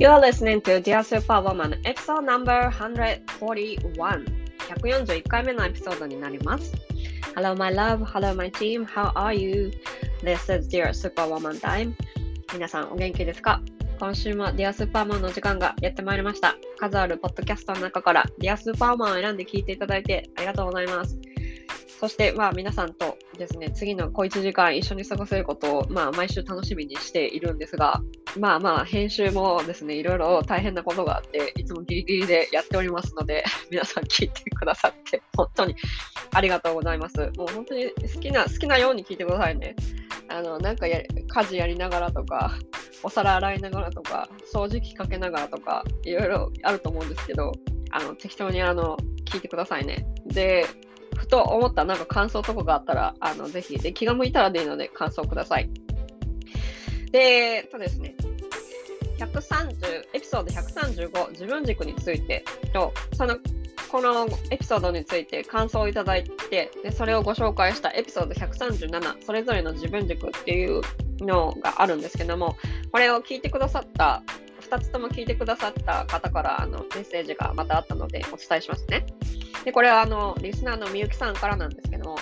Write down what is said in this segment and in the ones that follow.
You are listening to Dear Superwoman episode number 141 141回目のエピソードになります Hello my love, hello my team, how are you? This is Dear Superwoman time 皆さんお元気ですか今週も Dear Superwoman の時間がやってまいりました数あるポッドキャストの中から Dear Superwoman を選んで聞いていただいてありがとうございますそして、まあ、皆さんとですね、次の小1時間一緒に過ごせることを、まあ、毎週楽しみにしているんですが、まあまあ、編集もですね、いろいろ大変なことがあって、いつもギリギリでやっておりますので、皆さん聞いてくださって、本当にありがとうございます。もう本当に好きな、好きなように聞いてくださいね。あの、なんかや家事やりながらとか、お皿洗いながらとか、掃除機かけながらとか、いろいろあると思うんですけど、あの、適当にあの、聞いてくださいね。で、ふと思ったなんか感想とかがあったら、あのぜひで、気が向いたらでいいので感想ください。で、えっとですね、130エピソード135自分軸についてとそのこのエピソードについて感想をいただいてでそれをご紹介したエピソード137それぞれの自分軸っていうのがあるんですけどもこれを聞いてくださった2つとも聞いてくださった方からあのメッセージがまたあったのでお伝えしますね。で、これはあのリスナーのみゆきさんからなんですけども、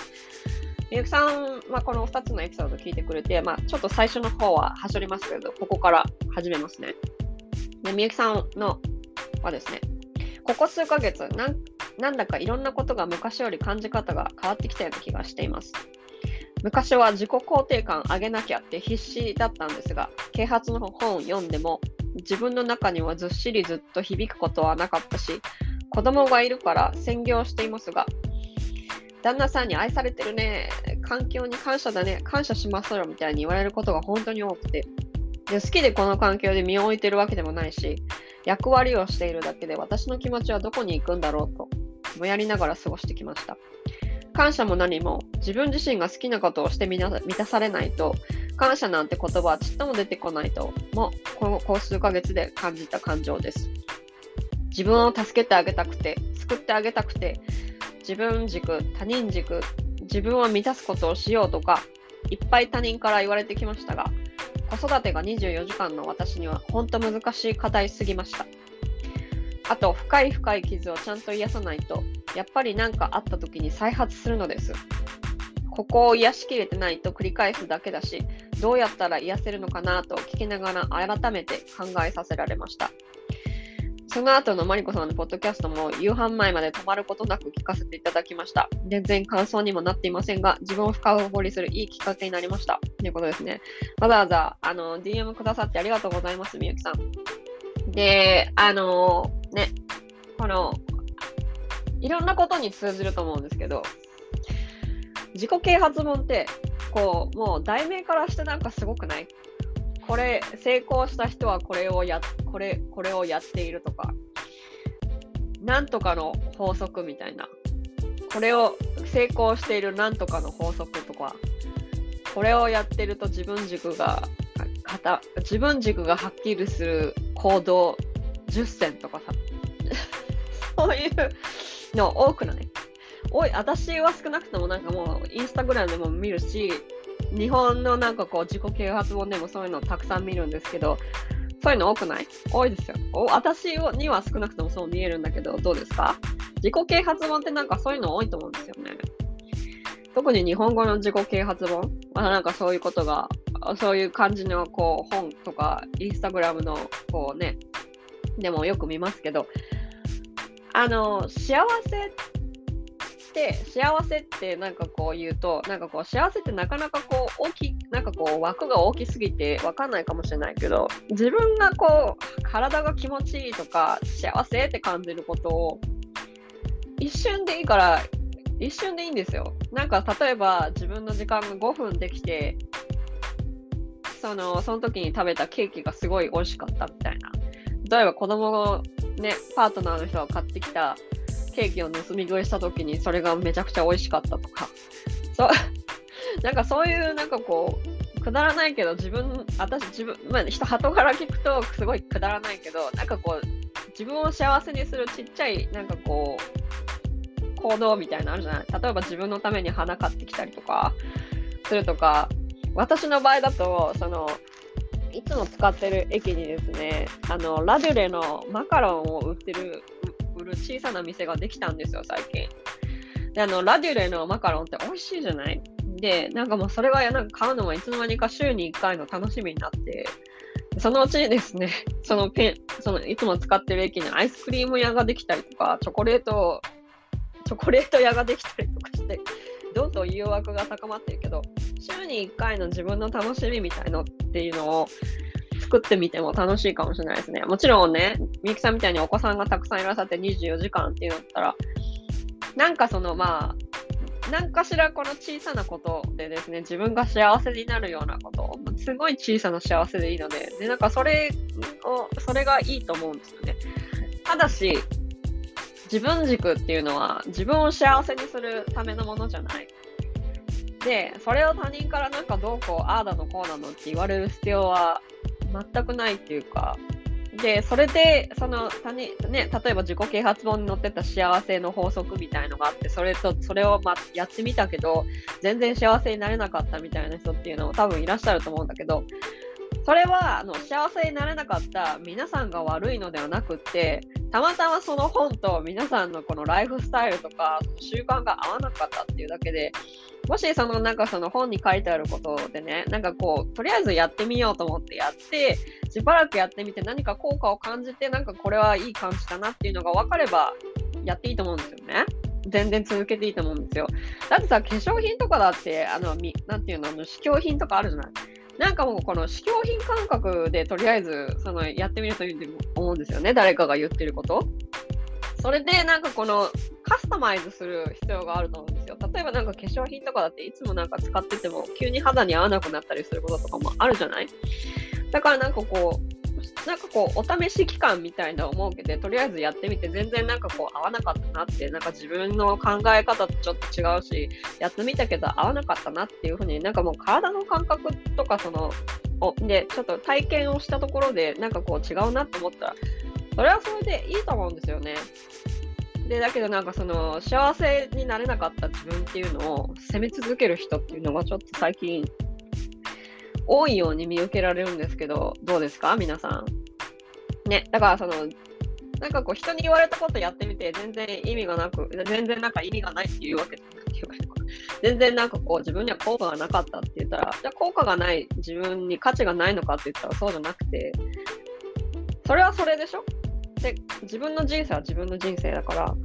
みゆきさんはこの2つのエピソード聞いてくれて、まあ、ちょっと最初の方ははしょりますけど、ここから始めますね。で、みゆきさんのはですね、ここ数ヶ月なん、なんだかいろんなことが昔より感じ方が変わってきたような気がしています。昔は自己肯定感上げなきゃって必死だったんですが、啓発の本を読んでも、自分の中にはずっしりずっと響くことはなかったし、子供がいるから専業していますが、旦那さんに愛されてるね、環境に感謝だね、感謝しますよみたいに言われることが本当に多くてで、好きでこの環境で身を置いてるわけでもないし、役割をしているだけで私の気持ちはどこに行くんだろうと、もやりながら過ごしてきました。感謝も何も自分自身が好きなことをして満たされないと、感謝なんて言葉はちっとも出てこないと、もこのこう数ヶ月で感じた感情です。自分を助けてあげたくて、救ってあげたくて、自分軸、他人軸、自分を満たすことをしようとか、いっぱい他人から言われてきましたが、子育てが24時間の私には本当難しい課題すぎました。あと、深い深い傷をちゃんと癒さないと、やっぱり何かあった時に再発するのです。ここを癒しきれてないと繰り返すだけだし、どうやったら癒せるのかなと聞きながら改めて考えさせられました。その後のマリコさんのポッドキャストも夕飯前まで止まることなく聞かせていただきました。全然感想にもなっていませんが、自分を深掘りするいいきっかけになりました。ということですね。わざわざあの DM くださってありがとうございます、みゆきさん。で、あのね、この、いろんなことに通ずると思うんですけど、自己啓発本って、こう、もう題名からしてなんかすごくない？これ成功した人はこれをやこれこれをやっているとかなんとかの法則みたいなこれを成功しているなんとかの法則とかこれをやってると自分軸が自分軸がはっきりする行動10選とかさ。そういうの多くないおい私は少なくともなんかもうインスタグラムでも見るし日本のなんかこう自己啓発本でもそういうのたくさん見るんですけど、そういうの多くない？多いですよ。私には少なくともそう見えるんだけど、どうですか？自己啓発本ってなんかそういうの多いと思うんですよね。特に日本語の自己啓発本？あ、なんかそういうことが、そういう感じのこう本とか、インスタグラムのこうね、でもよく見ますけど、あの、幸せって幸せってなんかこう言うとなんかこう幸せってなかなかこう大きなんかこう枠が大きすぎて分かんないかもしれないけど自分がこう体が気持ちいいとか幸せって感じることを一瞬でいいから一瞬でいいんですよ。なんか例えば自分の時間が5分できてそのその時に食べたケーキがすごい美味しかったみたいな。例えば子供のねパートナーの人が買ってきたケーキを盗み食いした時にそれがめちゃくちゃ美味しかったとか、そう、なんかそういうなんかこう、くだらないけど自分、私自分、まあ人、後から聞くとすごいくだらないけど、なんかこう、自分を幸せにするちっちゃい、なんかこう、行動みたいなのあるじゃない？例えば自分のために花買ってきたりとかするとか、私の場合だと、その、いつも使ってる駅にですね、あの、ラデュレのマカロンを売ってる、売る小さな店ができたんですよ、最近。で、あの、ラデュレのマカロンって美味しいじゃない？で、なんかもうそれはなんか買うのもいつの間にか週に1回の楽しみになって、そのうちにですね、そのペン、そのいつも使ってる駅にアイスクリーム屋ができたりとか、チョコレート、チョコレート屋ができたりとかして、どんどん誘惑が高まってるけど、週に1回の自分の楽しみみたいのっていうのを作ってみても楽しいかもしれないですね。もちろんね、みゆきさんみたいにお子さんがたくさんいらっしゃって24時間っていうのだったら、なんかそのまあ、何かしらこの小さなことでですね、自分が幸せになるようなこと、すごい小さな幸せでいいので、で、なんかそれを、それがいいと思うんですよね。ただし、自分軸っていうのは自分を幸せにするためのものじゃない。で、それを他人からなんかどうこう、ああだのこうなのって言われる必要は全くないっていうか、で、それで、その、他人、ね、例えば自己啓発本に載ってた幸せの法則みたいのがあって、それと、それを、ま、やってみたけど、全然幸せになれなかったみたいな人っていうのも多分いらっしゃると思うんだけど、それは、あの、幸せになれなかった皆さんが悪いのではなくって、たまたまその本と皆さんのこのライフスタイルとか習慣が合わなかったっていうだけで、もしそのなんかその本に書いてあることでね、なんかこう、とりあえずやってみようと思ってやって、しばらくやってみて何か効果を感じて、なんかこれはいい感じだなっていうのが分かればやっていいと思うんですよね。全然続けていいと思うんですよ。だってさ、化粧品とかだって、あの、みなんていうの、試供品とかあるじゃない。なんかもうこの試供品感覚でとりあえずそのやってみるといいと思うんですよね。誰かが言ってること。それでなんかこのカスタマイズする必要があると思うんですよ。例えばなんか化粧品とかだっていつもなんか使ってても急に肌に合わなくなったりすることとかもあるじゃないだからなんかこう、なんかこう、お試し期間みたいな思うけど、とりあえずやってみて、全然なんかこう、合わなかったなって、なんか自分の考え方とちょっと違うし、やってみたけど合わなかったなっていうふうになんかもう体の感覚とか、その、おで、ちょっと体験をしたところで、なんかこう違うなって思ったら、それはそれでいいと思うんですよね。で、だけどなんかその幸せになれなかった自分っていうのを責め続ける人っていうのがちょっと最近多いように見受けられるんですけど、どうですか？皆さん。ね、だからその、なんかこう人に言われたことやってみて全然意味がなく、全然なんか意味がないっていうわけじゃなくて、全然なんかこう自分には効果がなかったって言ったら、じゃあ効果がない自分に価値がないのかって言ったらそうじゃなくて、それはそれでしょ？で、自分の人生は自分の人生だから、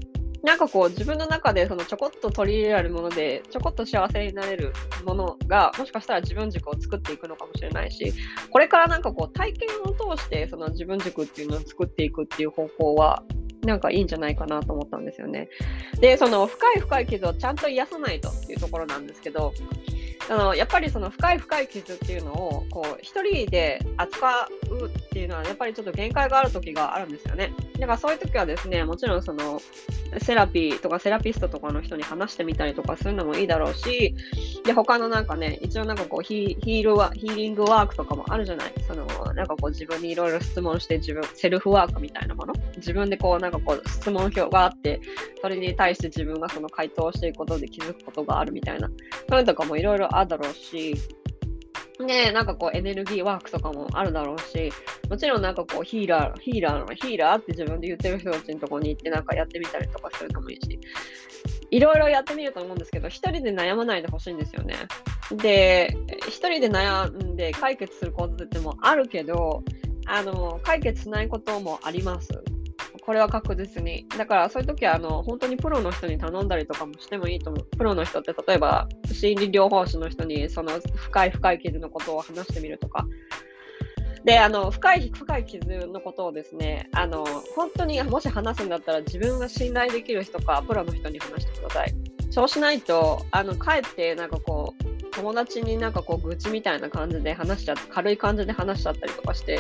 なんかこう自分の中でそのちょこっと取り入れられるものでちょこっと幸せになれるものがもしかしたら自分軸を作っていくのかもしれないしこれからなんかこう体験を通してその自分軸っていうのを作っていくっていう方法はなんかいいんじゃないかなと思ったんですよね。で、その深い深い傷をちゃんと癒さないとっていうところなんですけど、あのやっぱりその深い深い傷っていうのをこう一人で扱うっていうのはやっぱりちょっと限界がある時があるんですよね。だからそういう時はですね、もちろんそのセラピーとかセラピストとかの人に話してみたりとかするのもいいだろうし、で、他のなんかね、一応なんかこうヒールは、ヒーリングワークとかもあるじゃない。その、なんかこう自分にいろいろ質問して自分、セルフワークみたいなもの。自分でこうなんかこう質問表があって、それに対して自分がその回答していくことで気づくことがあるみたいな。そういうのとかもいろいろあるだろうし、ね、なんかこうエネルギーワークとかもあるだろうし、もちろんなんかこうヒーラー、ヒーラーのヒーラーって自分で言ってる人たちのとこに行ってなんかやってみたりとかするのもいいし、いろいろやってみると思うんですけど、一人で悩まないでほしいんですよね。で、一人で悩んで解決することってもあるけど、あの、解決しないこともあります。これは確実に。だからそういう時はあの本当にプロの人に頼んだりとかもしてもいいと思う。プロの人って例えば心理療法士の人にその深い深い傷のことを話してみるとか。で、あの、深い深い傷のことをですね、あの、本当にもし話すんだったら自分が信頼できる人かプロの人に話してください。そうしないと、あの、かえってなんかこう、友達になんかこう愚痴みたいな感じで話しちゃって、軽い感じで話しちゃったりとかして、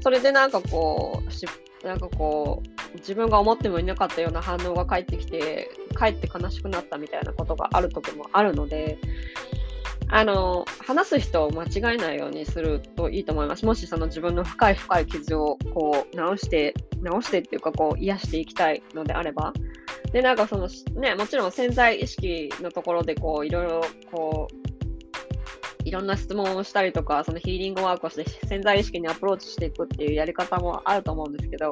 それでなんかこう、なんかこう、自分が思ってもいなかったような反応が返ってきて、かえって悲しくなったみたいなことがある時もあるので、あの、話す人を間違えないようにするといいと思います。もしその自分の深い深い傷をこう直して、直してっていうかこう癒していきたいのであれば。で、なんかそのね、もちろん潜在意識のところでこういろいろこういろんな質問をしたりとか、そのヒーリングワークをして潜在意識にアプローチしていくっていうやり方もあると思うんですけど、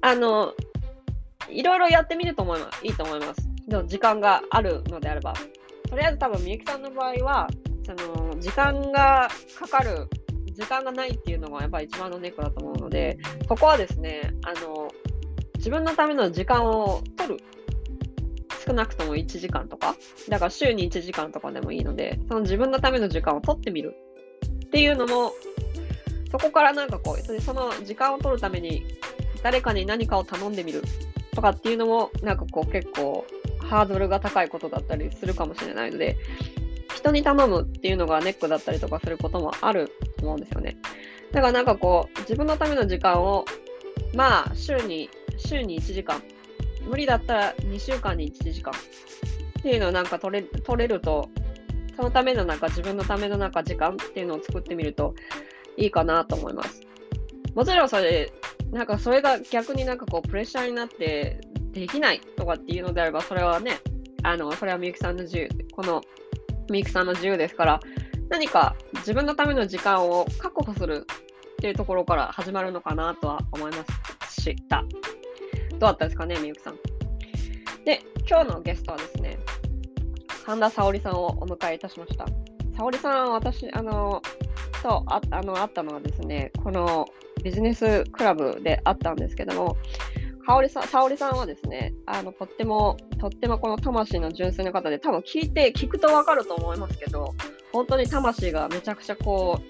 あの、いろいろやってみると思います。いいと思います。でも時間があるのであれば。とりあえず多分みゆきさんの場合は、その時間がかかる、時間がないっていうのがやっぱり一番のネックだと思うので、ここはですね、あの、自分のための時間を取る。少なくとも1時間とか。だから週に1時間とかでもいいので、その自分のための時間を取ってみるっていうのも、そこからなんかこう、その時間を取るために誰かに何かを頼んでみるとかっていうのも、なんかこう結構ハードルが高いことだったりするかもしれないので、人に頼むっていうのがネックだったりとかすることもあると思うんですよね。だからなんかこう、自分のための時間を、まあ、週に、週に1時間、無理だったら2週間に1時間っていうのをなんか取れ取れると、そのためのなんか自分のためのなんか時間っていうのを作ってみるといいかなと思います。もちろんそれ、なんかそれが逆になんかこうプレッシャーになってできないとかっていうのであれば、それはね、あの、それはみゆきさんの自由、このみゆきさんの自由ですから、何か自分のための時間を確保するっていうところから始まるのかなとは思いました。どうだったですかね、みゆきさん。で、今日のゲストはですね、神田沙織さんをお迎えいたしました。沙織さん、私、あの、とああの会ったのはですね、このビジネスクラブで会ったんですけども、かおりさん、沙織さんはですね、あの、とっても、とってもこの魂の純粋な方で、多分聞いて、聞くとわかると思いますけど、本当に魂がめちゃくちゃこ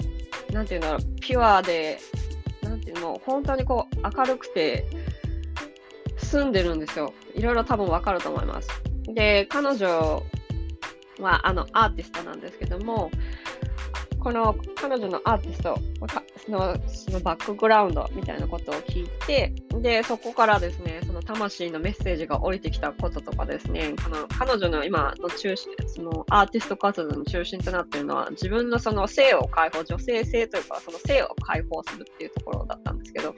う、なんていうの、ピュアで、なんていうの、本当にこう、明るくて、住んでるんですよ。いろいろ多分わかると思います。で、彼女は、あの、アーティストなんですけども、この彼女のアーティストそのそのバックグラウンドみたいなことを聞いてでそこからですねその魂のメッセージが降りてきたこととかですねこの彼女の今の中心そのアーティスト活動の中心となっているのは自分のその性を解放女性性というかその性を解放するっていうところだったんですけど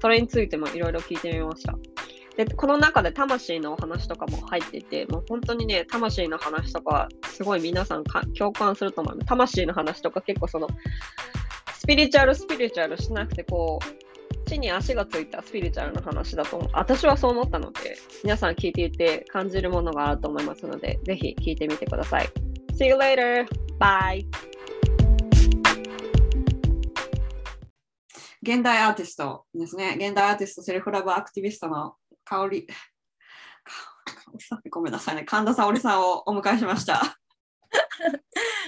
それについてもいろいろ聞いてみました。で、この中で魂のお話とかも入っていて、もう本当にね、魂の話とか、すごい皆さん共感すると思います。魂の話とか結構その、スピリチュアル、スピリチュアルしなくて、こう、地に足がついたスピリチュアルな話だと思う。私はそう思ったので、皆さん聞いていて感じるものがあると思いますので、ぜひ聞いてみてください。See you later! Bye! 現代アーティストですね。現代アーティスト、セルフラブアクティビストの香り、ごめんなさいね、神田沙織さんをお迎えしました。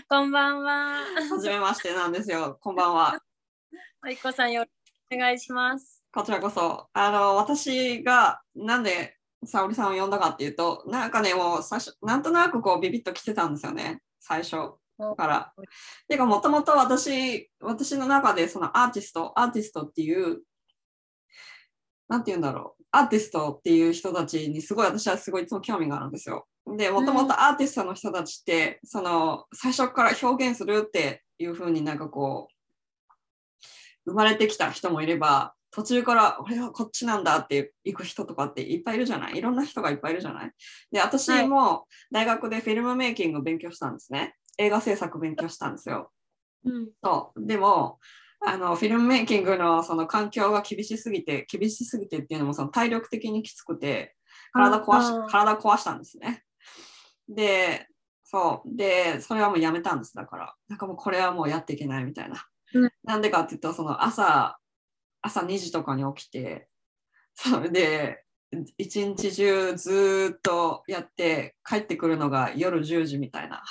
こんばんは。はじめましてなんですよ。こんばんは。おいこさんよろしくお願いします。こちらこそ。あの、私がなんで沙織さんを呼んだかっていうと、なんかね、もう最初、なんとなくこうビビッと来てたんですよね、最初。から。ていうか、もともと私、私の中でそのアーティスト、アーティストっていうなんて言うんだろう、アーティストっていう人たちにすごい私はすごいいつも興味があるんですよ。で、もともとアーティストの人たちって、その最初から表現するっていう風になんかこう、生まれてきた人もいれば、途中から俺はこっちなんだって行く人とかっていっぱいいるじゃない？いろんな人がいっぱいいるじゃない？で、私も大学でフィルムメイキングを勉強したんですね。映画制作勉強したんですよ。うん、そうでもあのフィルムメイキングのその環境が厳しすぎて厳しすぎてっていうのもその体力的にきつくて体壊し体壊したんですね。でそう。でそれはもうやめたんです。だからなんかもうこれはもうやっていけないみたいな。うん、なんでかっていうとその朝朝2時とかに起きてそれで一日中ずっとやって帰ってくるのが夜10時みたいな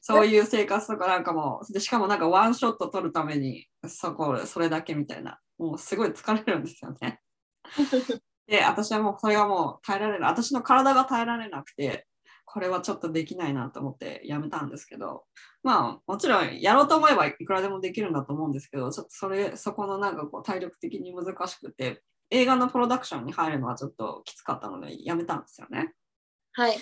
そういう生活とかなんかもでしかもなんかワンショット撮るためにそこそれだけみたいなもうすごい疲れるんですよね。で私はもうそれがもう耐えられない私の体が耐えられなくてこれはちょっとできないなと思ってやめたんですけどまあもちろんやろうと思えばいくらでもできるんだと思うんですけどちょっとそれそこのなんかこう体力的に難しくて映画のプロダクションに入るのはちょっときつかったのでやめたんですよね。はい。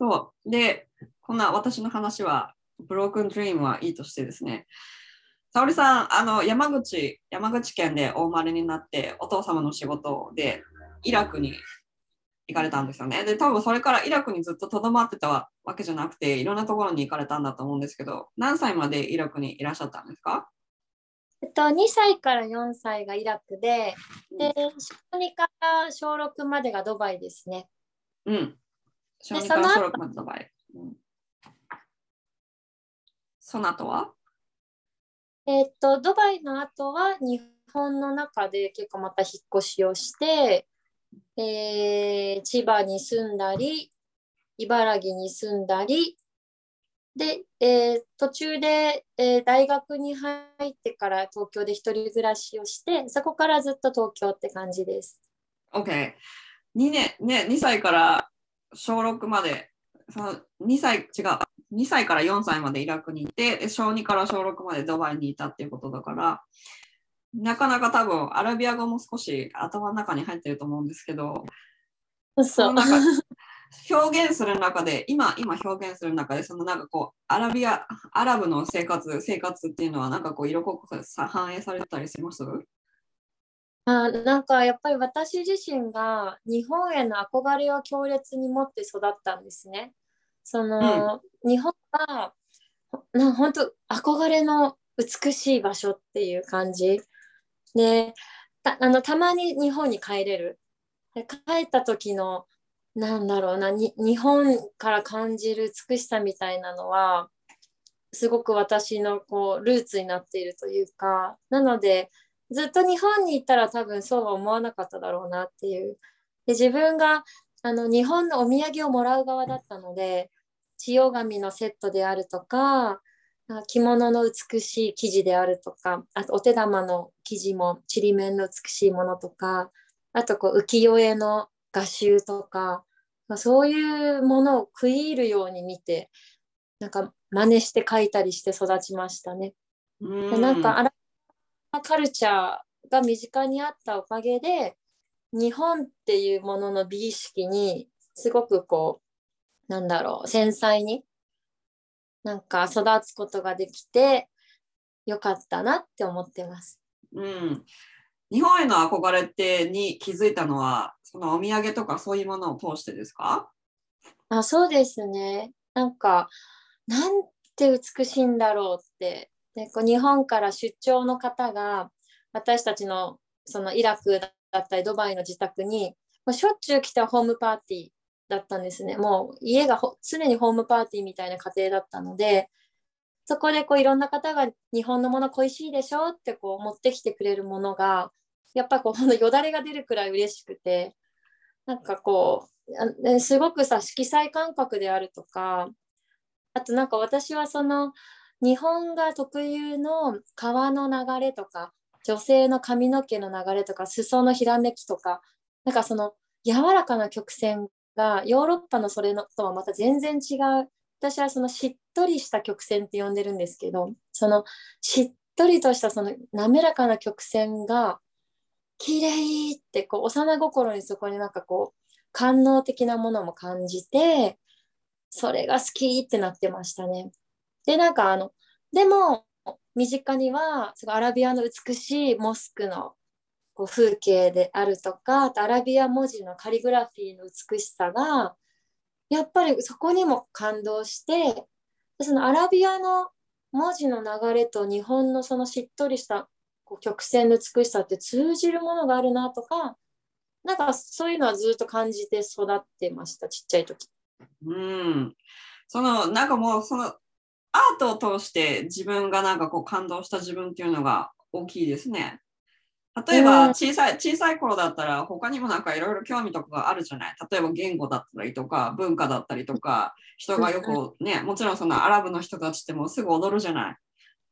そう。で、こんな私の話は、ブロークンドリームはいいとしてですね、沙織さん、あの山口、山口県でお生まれになって、お父様の仕事でイラクに行かれたんですよね。で、多分それからイラクにずっととどまってたわけじゃなくて、いろんなところに行かれたんだと思うんですけど、何歳までイラクにいらっしゃったんですか？えっと、2歳から4歳がイラクで、で、小2から小6までがドバイですね。うん。小で2から小6までドバイ。うんその後は？えっと、ドバイの後は日本の中で結構また引っ越しをして、えー千葉に住んだり、茨城に住んだり、で、えー途中で、えー大学に入ってから東京で一人暮らしをして、そこからずっと東京って感じです。OK。2年、ね、2歳から小6まで、その2歳、違う、2歳から4歳までイラクにいて、で小2から小6までドバイにいたっていうことだから、なかなか多分アラビア語も少し頭の中に入ってると思うんですけど、そそう。の中 表現する中で、今、今表現する中で、そのなんかこう、アラビア、アラブの生活、生活っていうのは、なんかこう、色濃くさ反映されてたりします？あなんかやっぱり私自身が日本への憧れを強烈に持って育ったんですね。その、日本はな本当憧れの美しい場所っていう感じ。でたあのたまに日本に帰れる。で帰った時のなんだろうなに日本から感じる美しさみたいなのはすごく私のこうルーツになっているというか。なのでずっと日本に行ったら多分そうは思わなかっただろうなっていうで自分があの日本のお土産をもらう側だったので千代紙のセットであるとかあ着物の美しい生地であるとかあとお手玉の生地もちりめんの美しいものとかあとこう浮世絵の画集とかまあそういうものを食い入るように見てなんか真似して描いたりして育ちましたね。うでなんかアラブカルチャーが身近にあったおかげで日本っていうものの美意識にすごくこうなんだろう繊細になんか育つことができてよかったなって思ってます。うん、日本への憧れってに気づいたのは、そのお土産とかそういうものを通してですか？あそうですね。なんかなんて美しいんだろうってでこう日本から出張の方が私たちのそのイラクだったりドバイの自宅にもうしょっちゅう来たホームパーティーだったんですね。もう家が常にホームパーティーみたいな家庭だったのでそこでこういろんな方が日本のもの恋しいでしょってこう持ってきてくれるものがやっぱこうほんとよだれが出るくらい嬉しくてなんかこうすごくさ色彩感覚であるとかあとなんか私はその日本が特有の川の流れとか女性の髪の毛の流れとか裾のひらめきとかなんかその柔らかな曲線がヨーロッパのそれのとはまた全然違う私はそのしっとりした曲線って呼んでるんですけどそのしっとりとしたその滑らかな曲線が綺麗ってこう幼心にそこになんかこう官能的なものも感じてそれが好きってなってましたね。でなんかあのでも身近にはすごいアラビアの美しいモスクのこう風景であるとかあとアラビア文字のカリグラフィーの美しさがやっぱりそこにも感動してでそのアラビアの文字の流れと日本のそのしっとりしたこう曲線の美しさって通じるものがあるなとかなんかそういうのはずっと感じて育ってましたちっちゃい時。うん。その、なんかもう、その、アートを通して自分がなんかこう感動した自分っていうのが大きいですね。例えうんば小さい、小さい頃だったら他にもなんかいろいろ興味とかがあるじゃない。例えば言語だったりとか文化だったりとか人がよくね、もちろんそのアラブの人たちってもうすぐ踊るじゃない。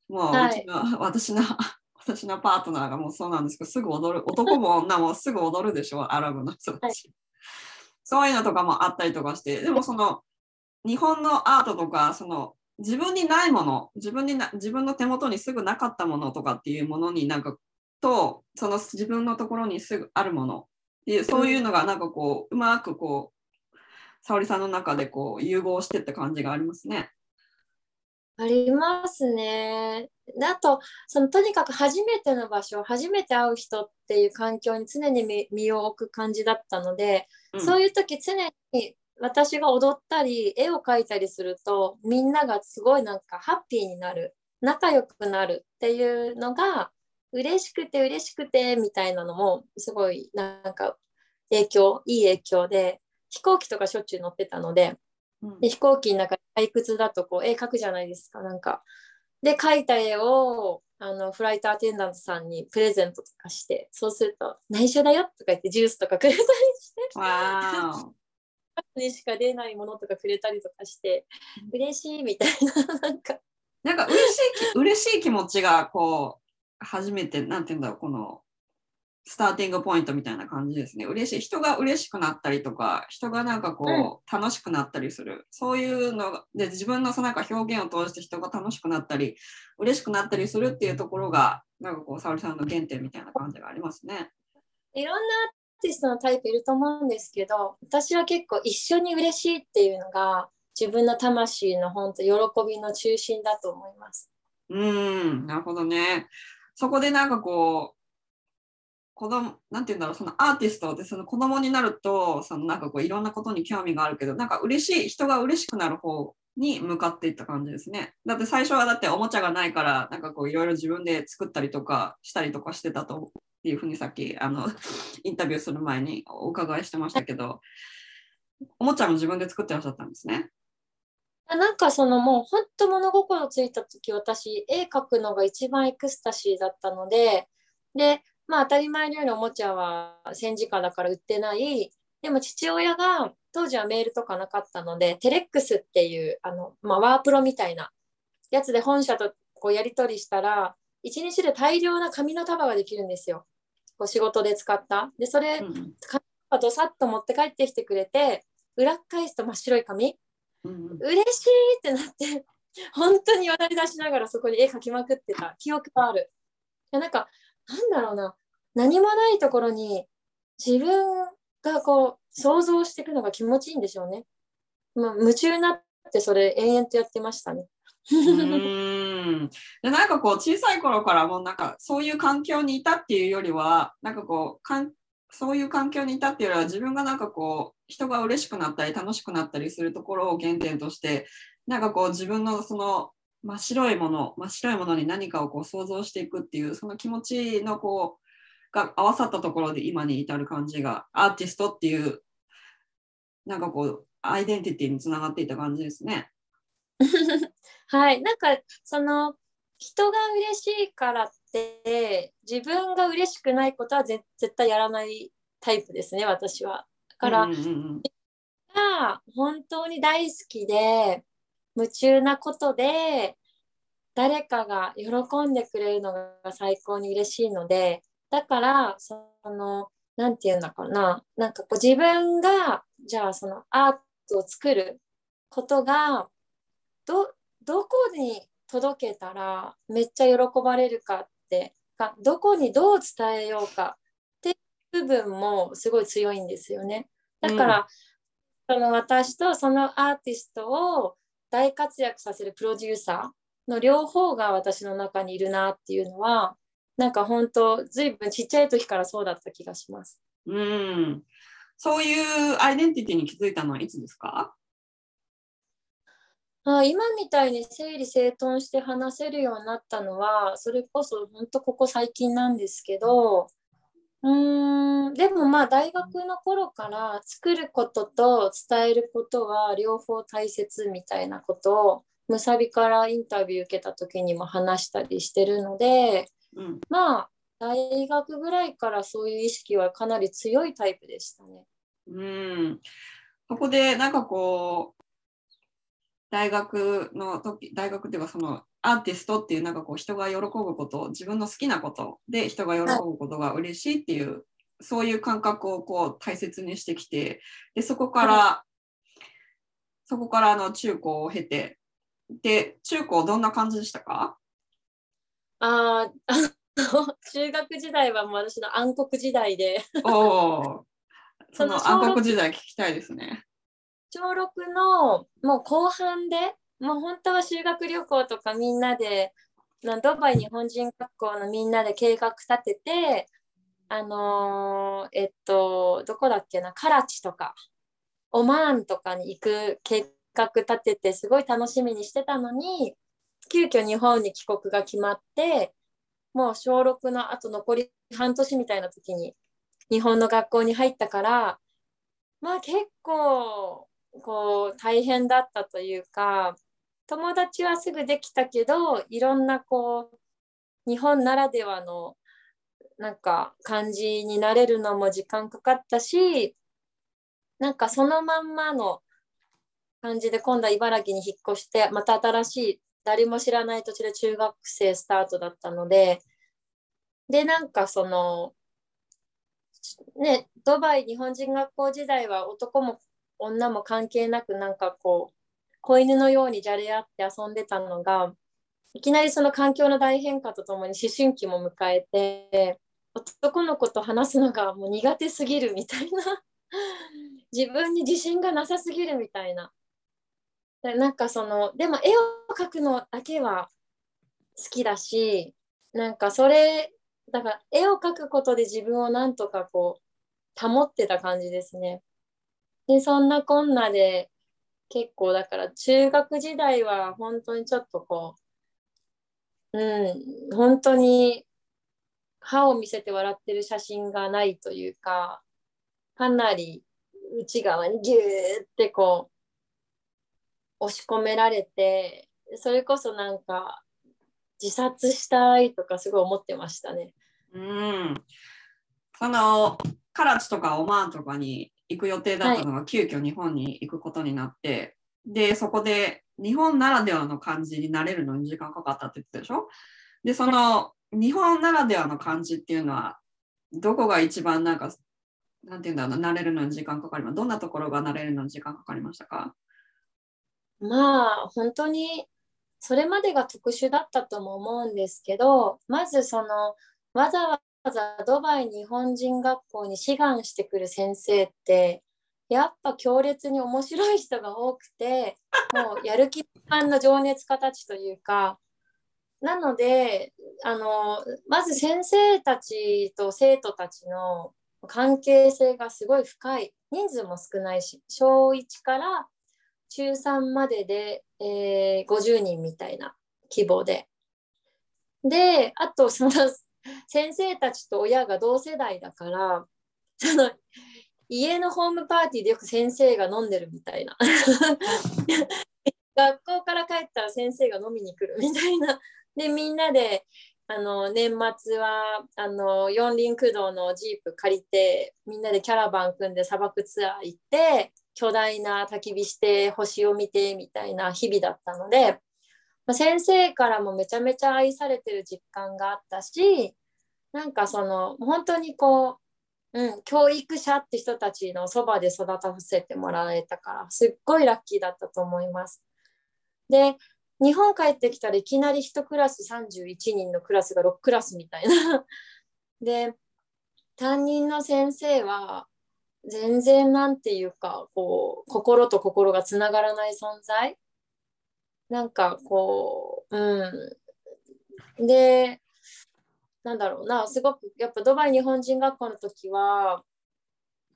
もうはいうちの、私の 私のパートナーがもうそうなんですけどすぐ踊る男も女もすぐ踊るでしょアラブの人たち。そういうのとかもあったりとかしてでもその日本のアートとかその自分にないもの自分にな自分の手元にすぐなかったものとかっていうものになんかとその自分のところにすぐあるものっていうそういうのがなんかこううまくこう沙織さんの中でこう融合してって感じがありますね。ありますね。であとそのとにかく初めての場所初めて会う人っていう環境に常に身身を置く感じだったのでうんそういう時常に私が踊ったり絵を描いたりするとみんながすごいなんかハッピーになる仲良くなるっていうのが嬉しくて嬉しくてみたいなのもすごいなんか影響いい影響で飛行機とかしょっちゅう乗ってたのでうん。で飛行機の中で退屈だとこう絵描くじゃないですかなんか。で描いた絵をあのフライトアテンダントさんにプレゼントとかしてそうすると内緒だよとか言ってジュースとかくれたりして。にしか出ないものとかくれたりとかして嬉しいみたいな なんかなんか嬉しいき、嬉しい気持ちが、こう、初めて、なんて言うんだろう、この、スターティングポイントみたいな感じですね。嬉しい。人が嬉しくなったりとか、人がなんかこう、楽しくなったりする。そういうのがで、自分のそのなんか表現を通して人が楽しくなったり、嬉しくなったりするっていうところが、なんかこう、沙織さんの原点みたいな感じがありますね。いろんなティストのタイプいると思うんですけど私は結構一緒に嬉しいっていうのが自分の魂の本当喜びの中心だと思います。うん、なるほどね。そこでなんかこう、子供、なんて言うんだろう、そのアーティストってその子供になると、そのなんかこういろんなことに興味があるけど、なんか嬉しい、人が嬉しくなる方に向かっていった感じですね。だって最初はだっておもちゃがないから、なんかこういろいろ自分で作ったりとかしたりとかしてたとっていうふうにさっきあの インタビューする前にお伺いしてましたけど、おもちゃも自分で作ってらっしゃったんですね。なんかそのもう本当物心ついた時私絵描くのが一番エクスタシーだったのででまあ当たり前のようにおもちゃは戦時下だから売ってないでも父親が当時はメールとかなかったのでテレックスっていうあの、まあ、ワープロみたいなやつで本社とこうやり取りしたら1日で大量な紙の束ができるんですよ。こう仕事で使った。でそれうんどさっと持って帰ってきてくれて裏返すと真っ白い紙。うんうん。嬉しいってなって 本当に笑い出しながらそこに絵描きまくってた。記憶がある。いやなんかなんだろうな。何もないところに自分がこう想像していくのが気持ちいいんでしょうね、まあ、夢中になってそれ延々とやってましたね。うん。でなんかこう小さい頃からもうなんかそういう環境にいたっていうよりはなんかこうかんそういう環境にいたっていうよりは自分がなんかこう人が嬉しくなったり楽しくなったりするところを原点としてなんかこう自分のその真っ白いもの真っ白いものに何かをこう想像していくっていうその気持ちのこうが合わさったところで今に至る感じがアーティストっていうなんかこうアイデンティティにつながっていた感じですね。はい。なんかその人が嬉しいからって自分が嬉しくないことはぜ絶対やらないタイプですね私は。だから、うんうんうんが本当に大好きで夢中なことで誰かが喜んでくれるのが最高に嬉しいのでだからその何て言うんだかななんかこう自分がじゃあそのアートを作ることがどどこに届けたらめっちゃ喜ばれるかってかどこにどう伝えようかっていう部分もすごい強いんですよね。だから、その私とそのアーティストを大活躍させるプロデューサーの両方が私の中にいるなっていうのはなんか本当ずいぶんちっちゃい時からそうだった気がします。うん。そういうアイデンティティに気づいたのはいつですか？あ今みたいに整理整頓して話せるようになったのはそれこそ本当ここ最近なんですけどうーんでもまあ大学の頃から作ることと伝えることは両方大切みたいなことをむさびからインタビュー受けた時にも話したりしてるのでうん。まあ大学ぐらいからそういう意識はかなり強いタイプでしたね。うん。そこでなんかこう、大学の時、大学っていうかそのアーティストっていうなんかこう人が喜ぶこと、自分の好きなことで人が喜ぶことが嬉しいっていう、そういう感覚をこう大切にしてきて、で、そこから、そこからあの中高を経て、で、中高どんな感じでしたか？あーあの 中学時代はもう私の暗黒時代でおお。その暗黒時代聞きたいですね。小6のもう後半でもう本当は修学旅行とかみんなでなドバイ日本人学校のみんなで計画立ててあのーえっと、どこだっけな、カラチとか、オマーンとかに行く計画立てて、すごい楽しみにしてたのに、急遽日本に帰国が決まって、もう小6のあと残り半年みたいな時に日本の学校に入ったから、まあ結構こう大変だったというか、友達はすぐできたけど、いろんなこう、日本ならではのなんか感じになれるのも時間かかったし、なんかそのまんまの感じで今度は茨城に引っ越して、また新しい誰も知らない土地で中学生スタートだったので、で、なんかその、ね、ドバイ日本人学校時代は男も女も関係なくなんかこう、子犬のようにじゃれ合って遊んでたのが、いきなりその環境の大変化とともに思春期も迎えて、男の子と話すのがもう苦手すぎるみたいな。自分に自信がなさすぎるみたいな。でなんかそのでも絵を描くのだけは好きだしなんかそれだから絵を描くことで自分をなんとかこう保ってた感じですね。でそんなこんなで結構だから中学時代は本当にちょっとこううん本当に歯を見せて笑ってる写真がないというかかなり内側にギューってこう押し込められてそれこそなんか自殺したいとかすごい思ってましたね。うん。そのカラチとかオマーンとかに行く予定だったのが、急遽日本に行くことになって、で、そこで日本ならではの感じになれるのに時間かかったって言ってたでしょ？で、その日本ならではの感じっていうのは、どこが一番なんか、なんていうんだろうな、慣れるのに時間かかります。どんなところが慣れるのに時間かかりましたか？まあ本当にそれまでが特殊だったとも思うんですけどまずそのわざわざドバイ日本人学校に志願してくる先生ってやっぱ強烈に面白い人が多くてもうやる気満々の情熱家たちというかなのであのまず先生たちと生徒たちの関係性がすごい深い。人数も少ないし小1から中3までで、えー50人みたいな規模で。で、あとその 先生たちと親が同世代だから、その家のホームパーティーでよく先生が飲んでるみたいな。学校から帰ったら先生が飲みに来るみたいな。で、みんなであの年末はあの四輪駆動のジープ借りてみんなでキャラバン組んで砂漠ツアー行って巨大な焚き火して星を見てみたいな日々だったので、まあ先生からもめちゃめちゃ愛されてる実感があったしなんかその本当にこう、うん、教育者って人たちのそばで育たせてもらえたからすっごいラッキーだったと思います。で日本帰ってきたらいきなり1クラス31人のクラスが6クラスみたいな。で担任の先生は全然なんていうかこう心と心がつながらない存在。なんかこううん。でなんだろうなすごくやっぱドバイ日本人学校の時は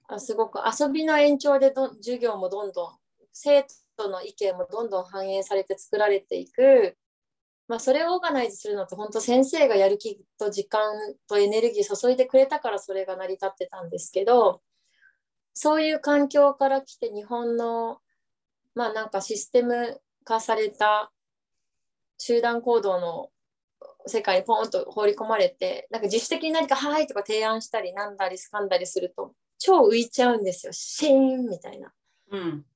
あすごく遊びの延長でど授業もどんどん生徒の意見もどんどん反映されて作られていく、まあ、それをオーガナイズするのって本当先生がやる気と時間とエネルギー注いでくれたからそれが成り立ってたんですけどそういう環境から来て日本のまあなんかシステム化された集団行動の世界にポンと放り込まれてなんか自主的に何か「はい」とか提案したりなんだり掴んだりすると超浮いちゃうんですよシーンみたいな。うん。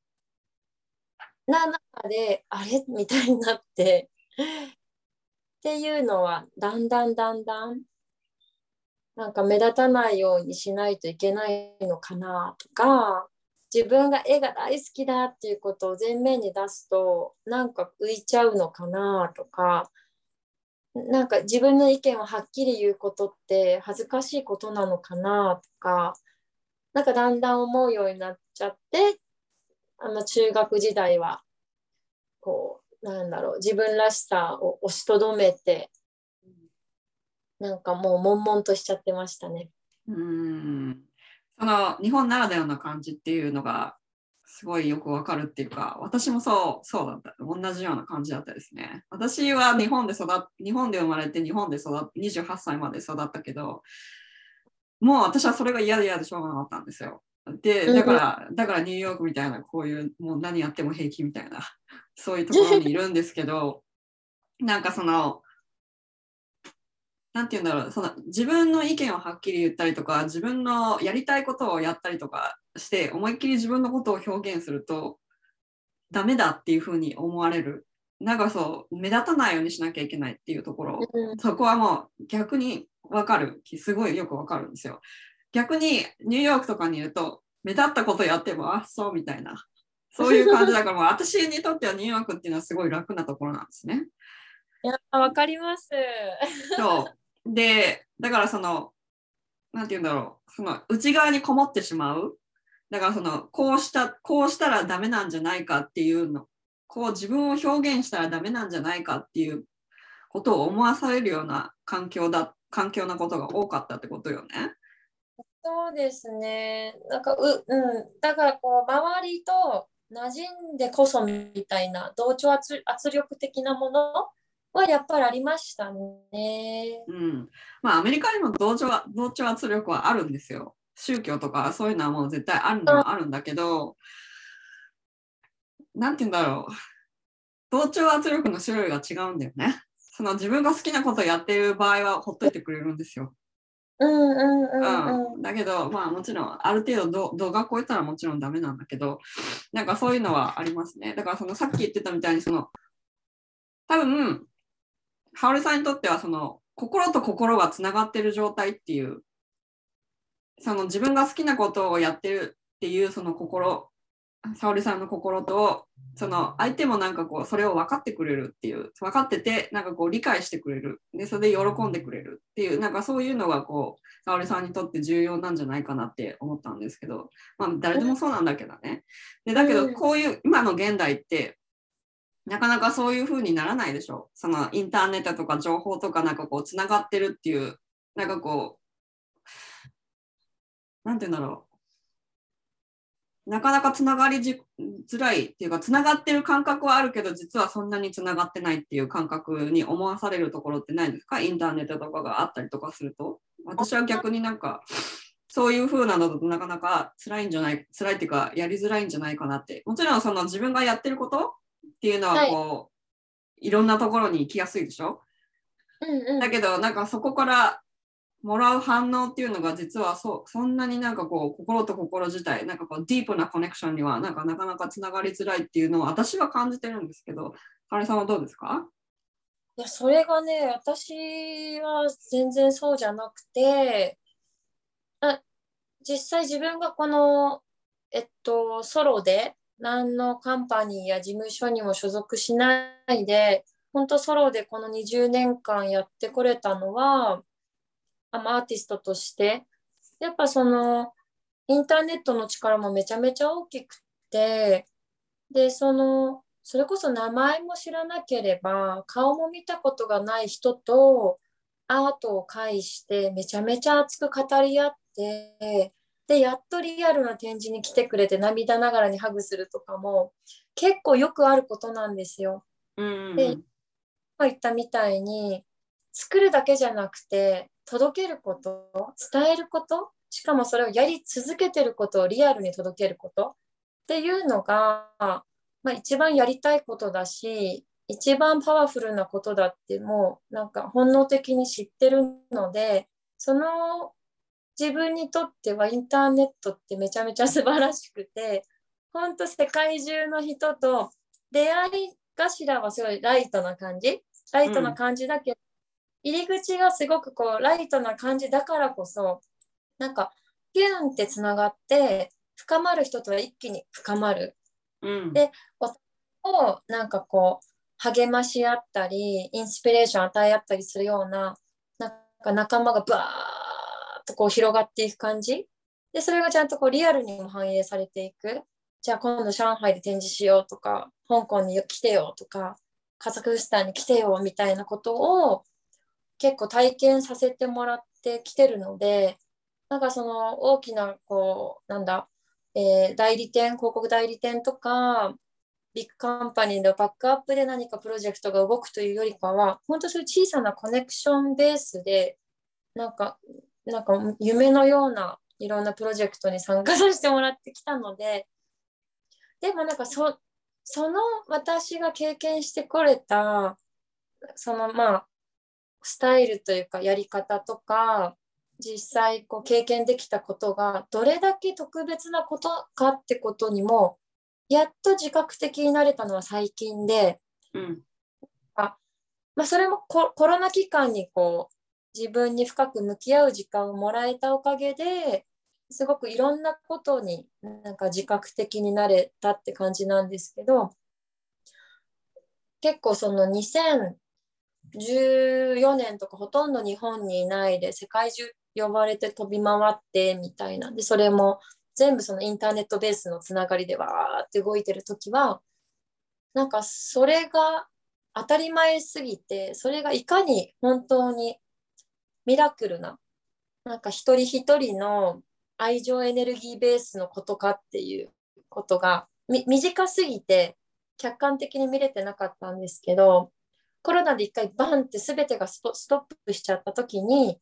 な中であれ？みたいになってっていうのはだんだんだんだんなんか目立たないようにしないといけないのかなとか自分が絵が大好きだっていうことを前面に出すとなんか浮いちゃうのかなとかなんか自分の意見をはっきり言うことって恥ずかしいことなのかなとかなんかだんだん思うようになっちゃってあの中学時代はこうなんだろう自分らしさを押しとどめてなんかもう悶々としちゃってましたね。うん。その日本ならではの感じっていうのがすごいよくわかるっていうか私もそうそうだった。同じような感じだったですね。私は日本で育っ日本で生まれて日本で育って28歳まで育ったけどもう私はそれが嫌で嫌でしょうがなかったんですよ。でだからだからニューヨークみたいなこういうもう何やっても平気みたいなそういうところにいるんですけどなんかそのなんて言うんだろうその自分の意見をはっきり言ったりとか自分のやりたいことをやったりとかして思いっきり自分のことを表現するとダメだっていうふうに思われる。なんかそう目立たないようにしなきゃいけないっていうところ、うん。そこはもう逆に分かる。すごいよく分かるんですよ。逆にニューヨークとかにいると目立ったことやってもあそうみたいな。そういう感じだからもう私にとってはニューヨークっていうのはすごい楽なところなんですね。い やわかります。そうでだからそのなんて言うんだろうその内側にこもってしまうだからそのこうしたこうしたらダメなんじゃないかっていうのこう自分を表現したらダメなんじゃないかっていうことを思わされるような環境だ環境なことが多かったってことよね。そうですね。なんかう、うん、だからこう周りと馴染んでこそみたいな同調圧圧力的なものはやっぱりありましたね。うん、まあアメリカにも同調同調圧力はあるんですよ。宗教とかそういうのはもう絶対あるのはあるんだけど、なんて言うんだろう。同調圧力の種類が違うんだよね。その自分が好きなことやってる場合はほっといてくれるんですよ。うんうんうんうん。うん、だけどまあもちろんある程度度度が超えたらもちろんダメなんだけどなんかそういうのはありますねだからそのさっき言ってたみたいにその多分ハオルさんにとってはその心と心がつながってる状態っていうその自分が好きなことをやってるっていうその心沙織さんの心とその相手もなんかこうそれを分かってくれるっていう分かっててなんかこう理解してくれる。でそれで喜んでくれるっていうなんかそういうのがこう沙織さんにとって重要なんじゃないかなって思ったんですけど。まあ誰でもそうなんだけどね。でだけどこういう今の現代ってなかなかそういう風にならないでしょ。そのインターネットとか情報とかなんかこうつながってるっていうなんかこうなんて言うんだろう。なかなかつながりじづらいっていうかつながってる感覚はあるけど実はそんなにつながってないっていう感覚に思わされるところってないですか？インターネットとかがあったりとかすると。私は逆になんかそういう風なのだとなかなか辛いんじゃない辛いっていうかやりづらいんじゃないかなって。もちろんその自分がやってることっていうのはこう、い、ろんなところに行きやすいでしょ？うんうん。だけどなんかそこからもらう反応っていうのが実はそうそんなになんかこう心と心自体なんかこうディープなコネクションにはなんかなかなかつながりづらいっていうのを私は感じてるんですけどかりさんはどうですか？いやそれがね私は全然そうじゃなくてあ実際自分がこのえっとソロで何のカンパニーや事務所にも所属しないで本当ソロでこの20年間やってこれたのはアーティストとして。やっぱそのインターネットの力もめちゃめちゃ大きくてでそのそれこそ名前も知らなければ顔も見たことがない人とアートを介してめちゃめちゃ熱く語り合ってでやっとリアルな展示に来てくれて涙ながらにハグするとかも結構よくあることなんですよ。うんで今言ったみたいに作るだけじゃなくて届けること伝えることしかもそれをやり続けてることをリアルに届けることっていうのが、まあ、一番やりたいことだし一番パワフルなことだってもうなんか本能的に知ってるのでその自分にとってはインターネットってめちゃめちゃ素晴らしくて本当世界中の人と出会い頭はすごいライトな感じライトな感じだけど、入り口がすごくこうライトな感じだからこそなんかピュンってつながって深まる人とは一気に深まる。うん。でをなんかこう励まし合ったりインスピレーション与え合ったりするようななんか仲間がバーッとこう広がっていく感じ。でそれがちゃんとこうリアルにも反映されていく。じゃあ今度上海で展示しようとか香港に来てよとかカザフスタンに来てよみたいなことを結構体験させてもらってきてるのでなんかその大きなこうなんだ、えー、代理店広告代理店とかビッグカンパニーのバックアップで何かプロジェクトが動くというよりかは本当そういう小さなコネクションベースでなんかなんか夢のようないろんなプロジェクトに参加させてもらってきたのででもなんかそその私が経験してこれたそのまあスタイルというかやり方とか実際こう経験できたことがどれだけ特別なことかってことにもやっと自覚的になれたのは最近で、うん、あまあ、それもコロナ期間にこう自分に深く向き合う時間をもらえたおかげですごくいろんなことになんか自覚的になれたって感じなんですけど結構その2014年とかほとんど日本にいないで世界中呼ばれて飛び回ってみたいな。でそれも全部そのインターネットベースのつながりでわーって動いてる時はなんかそれが当たり前すぎてそれがいかに本当にミラクルななんか一人一人の愛情エネルギーベースのことかっていうことが短すぎて客観的に見れてなかったんですけどコロナで一回バンって全てがストップしちゃった時に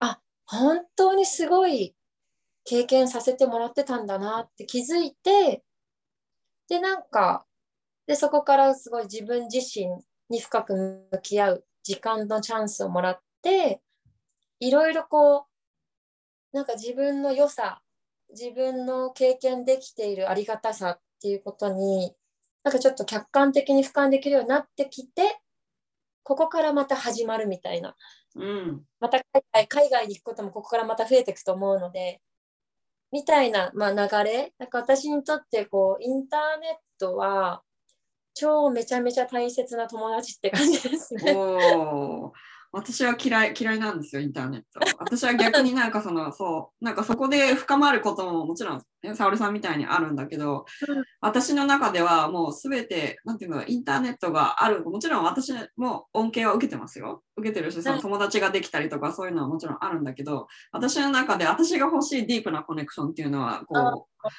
あ本当にすごい経験させてもらってたんだなって気づいてでなんかでそこからすごい自分自身に深く向き合う時間のチャンスをもらっていろいろこうなんか自分の良さ自分の経験できているありがたさっていうことになんかちょっと客観的に俯瞰できるようになってきてここからまた始まるみたいな、うん、また海外海外に行くこともここからまた増えていくと思うのでみたいな、まあ、流れ。なんか私にとってこうインターネットは超めちゃめちゃ大切な友達って感じですね。お私は嫌い嫌いなんですよ、インターネット。私は逆になんかその、そう、なんかそこで深まることももちろん、沙織さんみたいにあるんだけど、私の中ではもうすべて、なんていうの、インターネットがある、もちろん私も恩恵は受けてますよ。受けてるし、その友達ができたりとかそういうのはもちろんあるんだけど、私の中で私が欲しいディープなコネクションっていうのは、こう、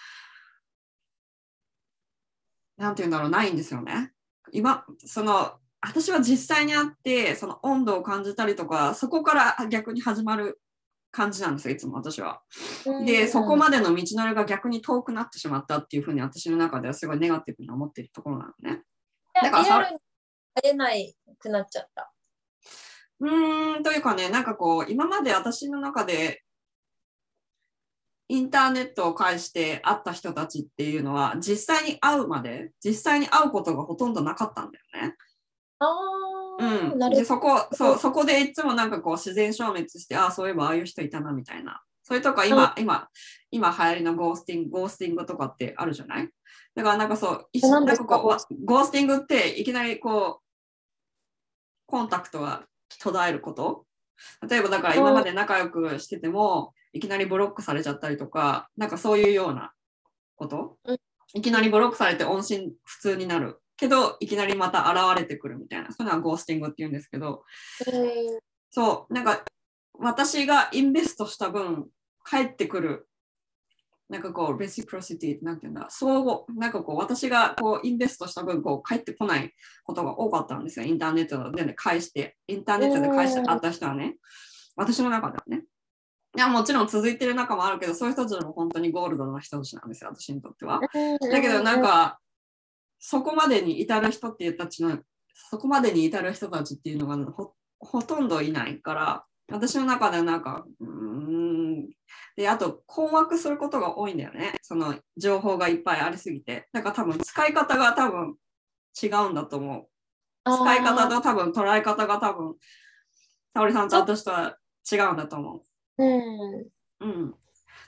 なんていうんだろう、ないんですよね。今、その、私は実際に会ってその温度を感じたりとかそこから逆に始まる感じなんですよいつも私は。でそこまでの道のりが逆に遠くなってしまったっていうふうに私の中ではすごいネガティブに思っているところなのね。だからされないくなっちゃった。うーんというかねなんかこう今まで私の中でインターネットを介して会った人たちっていうのは実際に会うまで実際に会うことがほとんどなかったんだよね。あうん、でそこそうそこでいつもなんかこう自然消滅してああそういえばああいう人いたなみたいな。それとか今、今今流行りのゴースティングゴースティングとかってあるじゃない？だからなんかそうなんかこうゴースティングっていきなりこうコンタクトが途絶えること？例えばだから今まで仲良くしててもいきなりブロックされちゃったりとかなんかそういうようなこと、いきなりブロックされて音信不通になるけど、いきなりまた現れてくるみたいな、そういうのはゴースティングって言うんですけど、そう、なんか私がインベストした分、返ってくる、なんかこう、レシプロシティってなんていうんだ、相互、なんかこう、私がこう、インベストした分、こう、返ってこないことが多かったんですよ、インターネットで返して、インターネットで返してあった人はね、私の中ではね。いやもちろん続いてる中もあるけど、そういう人たちも本当にゴールドな人たちなんですよ、私にとっては。だけどなんか、そこまでに至る人っていうたちのそこまでに至る人たちっていうのがほほとんどいないから私の中ではなんかうんであと困惑することが多いんだよね。その情報がいっぱいありすぎて。だから多分使い方が多分違うんだと思う。使い方と多分捉え方が多分沙織さんと私とは違うんだと思う。うん、うん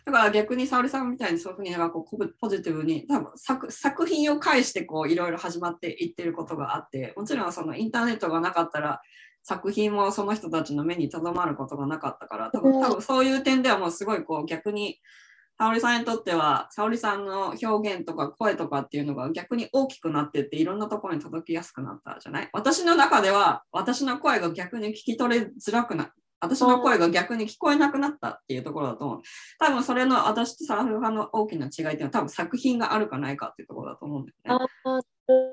だから逆に沙織さんみたいにそういうふうになんかこうポジティブに多分作作品を介してこういろいろ始まっていってることがあってもちろんそのインターネットがなかったら作品もその人たちの目にとどまることがなかったから多分多分そういう点ではもうすごいこう逆に沙織さんにとっては沙織さんの表現とか声とかっていうのが逆に大きくなってっていろんなところに届きやすくなったじゃない？私の中では私の声が逆に聞き取れづらくな私の声が逆に聞こえなくなったっていうところだと思う。多分それの私とサラフ派の大きな違いっていうのは多分作品があるかないかっていうところだと思うんだよね。ああ、な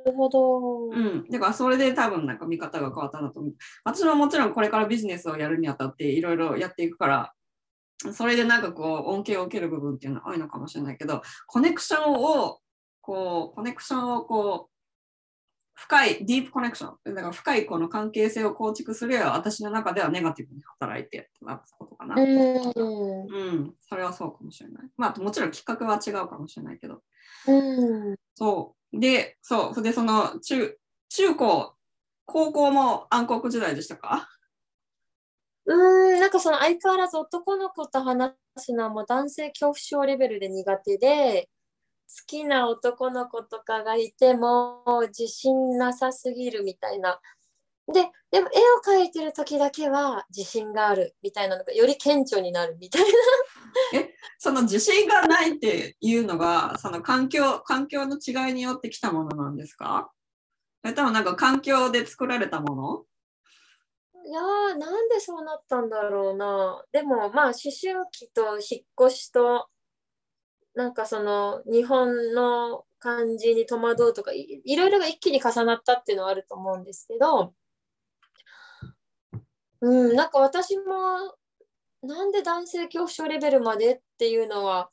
るほど。うん。だからそれで多分なんか見方が変わったんだと思う。私ももちろんこれからビジネスをやるにあたっていろいろやっていくから、それでなんかこう恩恵を受ける部分っていうのは多いのかもしれないけど、コネクションをこう、コネクションをこう、深い、ディープコネクション、だから深いこの関係性を構築するよりは私の中ではネガティブに働いてってなったことかな。うん。うん、それはそうかもしれない。まあ、もちろんきっかけは違うかもしれないけど。うん。そう。で、そう。で、その中、中高、高校も暗黒時代でしたか？うん、なんかその相変わらず男の子と話すのはもう男性恐怖症レベルで苦手で、好きな男の子とかがいても自信なさすぎるみたいな。で、でも絵を描いてる時だけは自信があるみたいなのがより顕著になるみたいな。その自信がないっていうのが、その環境、環境の違いによってきたものなんですか？それともなんか環境で作られたもの？いやー、なんでそうなったんだろうな。でもまあ思春期と引っ越しとなんかその日本の感じに戸惑うとかいいろいろが一気に重なったっていうのはあると思うんですけど、うん、なんか私もなんで男性恐怖症レベルまでっていうのは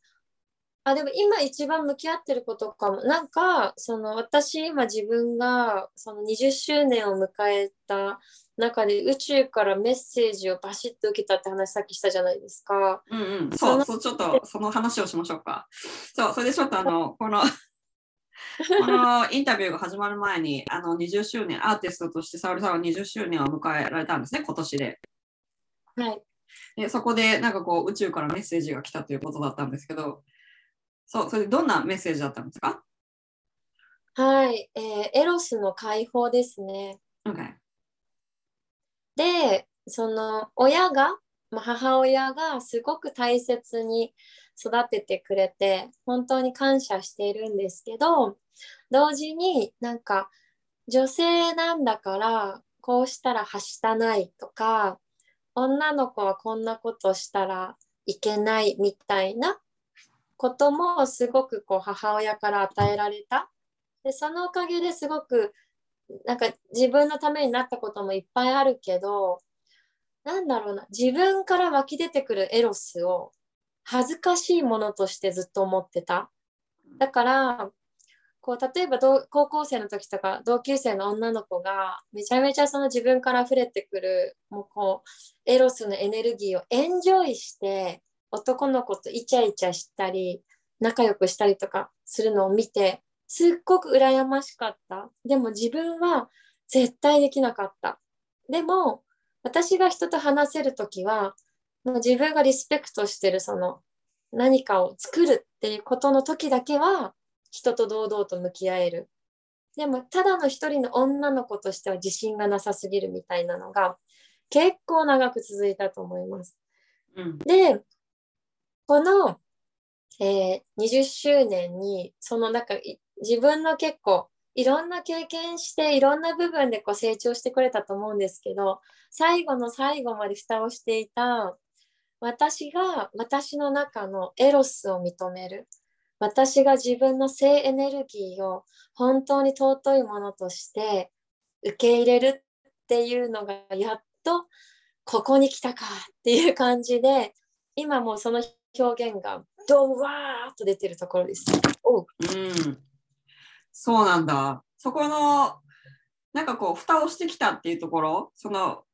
あでも今一番向き合ってることかも。なんかその私今自分がその20周年を迎えた中で宇宙からメッセージをバシッと受けたって話さっきしたじゃないですか。うんうん、そう、そう、ちょっとその話をしましょうか。そう、それでちょっとあの、この、このインタビューが始まる前に、あの、20周年、アーティストとして沙織さんは20周年を迎えられたんですね、今年で。はい。で、そこでなんかこう、宇宙からメッセージが来たということだったんですけど、そう、それでどんなメッセージだったんですか？はい、えーエロスの解放ですね。?OK。で、その親が、まあ、母親がすごく大切に育ててくれて、本当に感謝しているんですけど、同時になんか女性なんだからこうしたらはしたないとか、女の子はこんなことしたらいけないみたいなこともすごくこう母親から与えられた。で、そのおかげですごくなんか自分のためになったこともいっぱいあるけど、なんだろうな、自分から湧き出てくるエロスを恥ずかしいものとしてずっと思ってた。だから、こう例えば高校生の時とか同級生の女の子がめちゃめちゃその自分から溢れてくるもうこうエロスのエネルギーをエンジョイして男の子とイチャイチャしたり仲良くしたりとかするのを見てすっごく羨ましかった。でも自分は絶対できなかった。でも私が人と話せるときはもう自分がリスペクトしてるその何かを作るっていうことの時だけは人と堂々と向き合える。でもただの一人の女の子としては自信がなさすぎるみたいなのが結構長く続いたと思います。うん。で、この、えー20周年に、その中、い自分の結構、いろんな経験して、いろんな部分でこう成長してくれたと思うんですけど、最後の最後まで蓋をしていた、私が私の中のエロスを認める。私が自分の性エネルギーを本当に尊いものとして受け入れるっていうのがやっとここに来たかっていう感じで今もうその表現がドワーッと出てるところです。おううん。そうなんだ。そこの、なんかこう、蓋をしてきたっていうところ、その、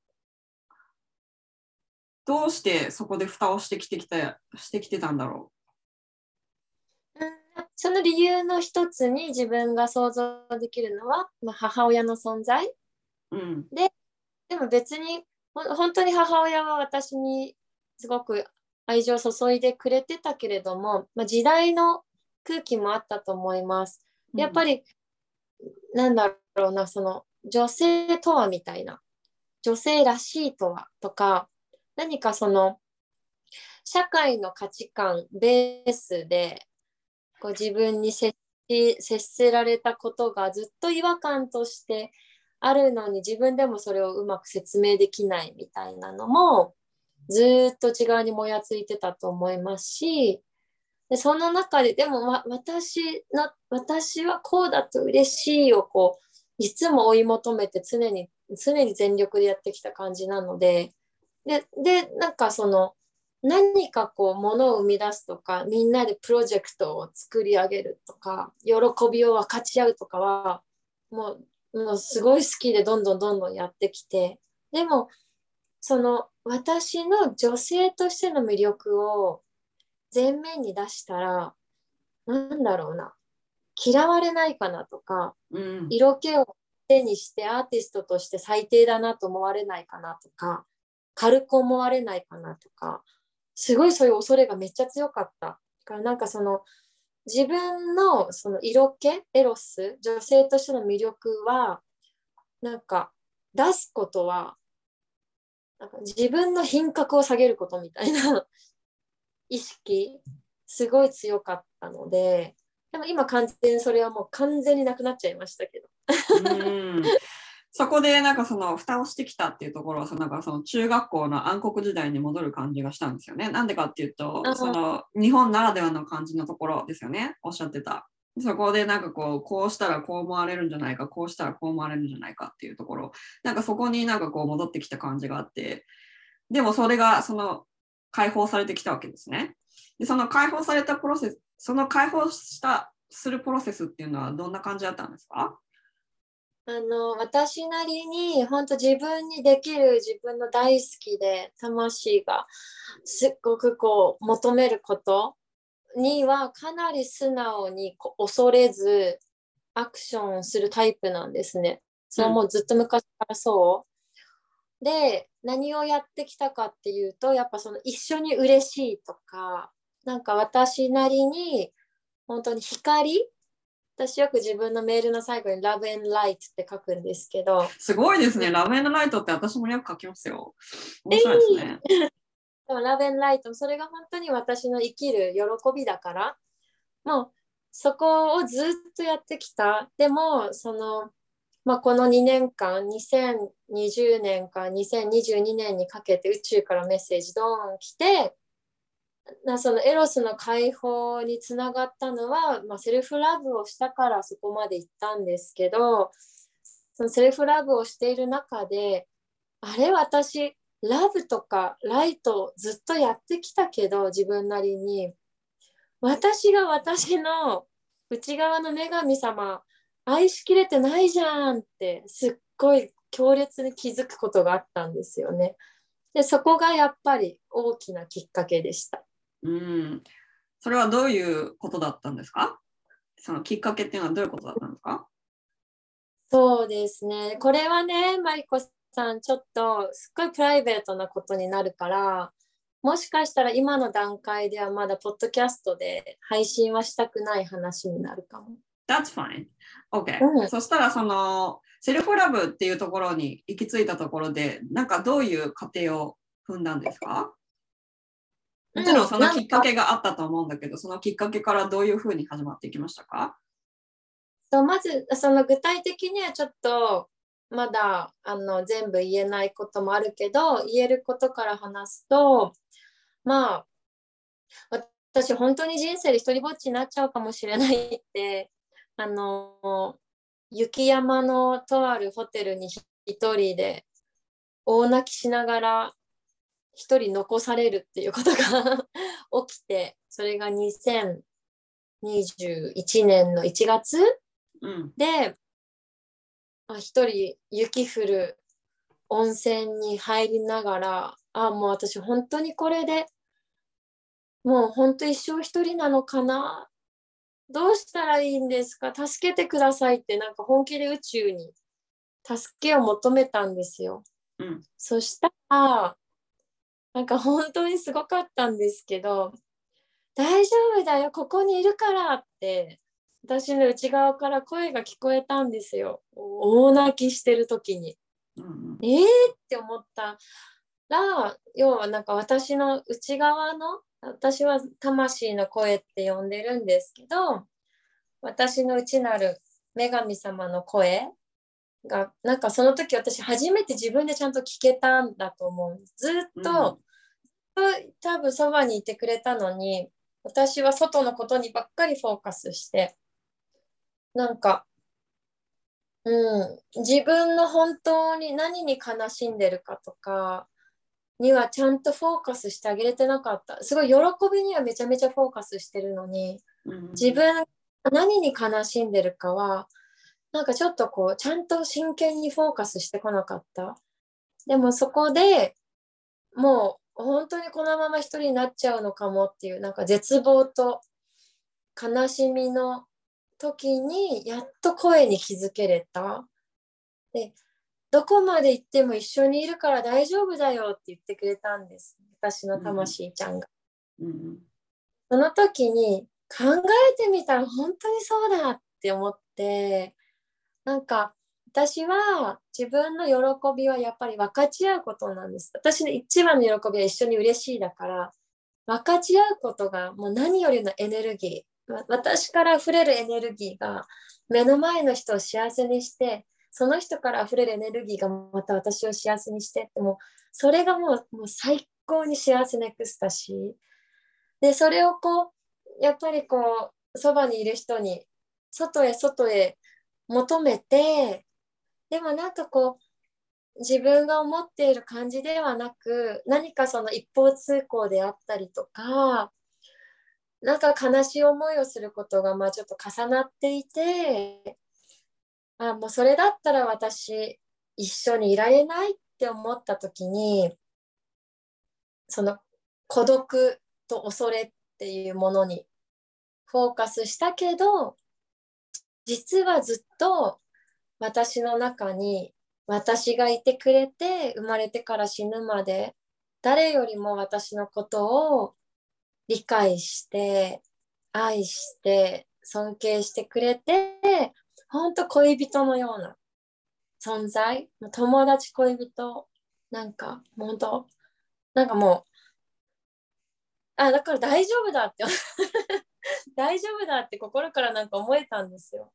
どうしてそこで蓋をしてきてきた、してきてたんだろう？んその理由の一つに自分が想像できるのは、まあ、母親の存在う。うん。でも別に本当に母親は私にすごく愛情を注いでくれてたけれども、まあ、時代の空気もあったと思います。やっぱり、り、なんだろうな、その女性とはみたいな、女性らしいとはとか、何かその社会の価値観ベースでこう自分に接し接せられたことがずっと違和感としてあるのに自分でもそれをうまく説明できないみたいなのもずっと内側にもやついてたと思いますしでその中ででも、わ私の私はこうだと嬉しいをこういつも追い求めて常に常に全力でやってきた感じなのでででなんかその何かこう物を生み出すとかみんなでプロジェクトを作り上げるとか喜びを分かち合うとかはもうもうすごい好きでどんどんどんどんやってきてでもその私の女性としての魅力を前面に出したらなんだろうな嫌われないかなとか、うん、色気を手にしてアーティストとして最低だなと思われないかなとか軽く思われないかなとかすごいそういう恐れがめっちゃ強かった。だからなんかその自分のその色気エロス女性としての魅力はなんか出すことはなんか自分の品格を下げることみたいな意識すごい強かったのででも今完全にそれはもう完全になくなっちゃいましたけど。うんそこでなんかその蓋をしてきたっていうところはそのなんかその中学校の暗黒時代に戻る感じがしたんですよね。なんでかっていうとその日本ならではの感じのところですよねおっしゃってた。そこでなんかこうこうしたらこう思われるんじゃないかこうしたらこう思われるんじゃないかっていうところなんかそこになんかこう戻ってきた感じがあってでもそれがその解放されてきたわけですね。でその解放されたプロセスその解放したするプロセスっていうのはどんな感じだったんですか？あの私なりに本当自分にできる自分の大好きで魂がすっごくこう求めることにはかなり素直に恐れずアクションするタイプなんですね。それはもうずっと昔からそう？で何をやってきたかっていうとやっぱその一緒に嬉しいとかなんか私なりに本当に光私よく自分のメールの最後に Love and Light って書くんですけど。すごいですね。Love and Light って私もよく書きますよ。面白いですね。でも Love and Light それが本当に私の生きる喜びだから、もうそこをずっとやってきた。でも、その、まあ、この2年間、2020年から2022年にかけて宇宙からメッセージドーン来て、なそのエロスの解放につながったのは、まあ、セルフラブをしたからそこまで行ったんですけどそのセルフラブをしている中であれ私ラブとかライトずっとやってきたけど自分なりに。私が私の内側の女神様愛しきれてないじゃんってすっごい強烈に気づくことがあったんですよね。でそこがやっぱり大きなきっかけでした。うん。それはどういうことだったんですか？そのきっかけっていうのはどういうことだったんですか？そうですね。これはね、マリコさん、ちょっとすっごいプライベートなことになるから、もしかしたら今の段階ではまだポッドキャストで配信はしたくない話になるかも。That's fine. OK、うん、そしたらそのセルフラブっていうところに行き着いたところで、なんかどういう過程を踏んだんですか？もちろんそのきっかけがあったと思うんだけど、そのきっかけからどういうふうに始まっていきましたか？まずその具体的にはちょっとまだあの全部言えないこともあるけど言えることから話すとまあ私本当に人生で一人ぼっちになっちゃうかもしれないってあの雪山のとあるホテルに一人で大泣きしながら一人残されるっていうことが 起きて、それが2021年の1月、うん、で、一人雪降る温泉に入りながら、あ、もう私本当にこれでもう本当一生一人なのかなどうしたらいいんですか？助けてくださいってなんか本気で宇宙に助けを求めたんですよ。うん、そしたらなんか本当にすごかったんですけど大丈夫だよここにいるからって私の内側から声が聞こえたんですよ。大泣きしてる時に。うん、えー？って思ったら要はなんか私の内側の私は魂の声って呼んでるんですけど私の内なる女神様の声がなんかその時私初めて自分でちゃんと聞けたんだと思う。ずっと多分そばにいてくれたのに私は外のことにばっかりフォーカスしてなんかうん自分の本当に何に悲しんでるかとかにはちゃんとフォーカスしてあげれてなかった。すごい喜びにはめちゃめちゃフォーカスしてるのに。自分何に悲しんでるかはなんかちょっとこうちゃんと真剣にフォーカスしてこなかった。でもそこでもう本当にこのまま一人になっちゃうのかもっていうなんか絶望と悲しみの時にやっと声に気づけれた。でどこまで行っても一緒にいるから大丈夫だよって言ってくれたんです私の魂ちゃんが。うんうん、その時に考えてみたら本当にそうだって思ってなんか私は自分の喜びはやっぱり分かち合うことなんです。私の一番の喜びは一緒に嬉しいだから分かち合うことがもう何よりのエネルギー私から溢れるエネルギーが目の前の人を幸せにしてその人から溢れるエネルギーがまた私を幸せにしてってもそれがもうもう最高に幸せなエクスタシー。でそれをこうやっぱりこうそばにいる人に外へ外へ求めてでもなんかこう自分が思っている感じではなく何かその一方通行であったりとかなんか悲しい思いをすることがまあちょっと重なっていてあもうそれだったら私一緒にいられないって思った時にその孤独と恐れっていうものにフォーカスしたけど実はずっと私の中に私がいてくれて生まれてから死ぬまで誰よりも私のことを理解して愛して尊敬してくれて本当恋人のような存在？友達恋人？なんか本当なんかもうあだから大丈夫だって 大丈夫だって心からなんか思えたんですよ。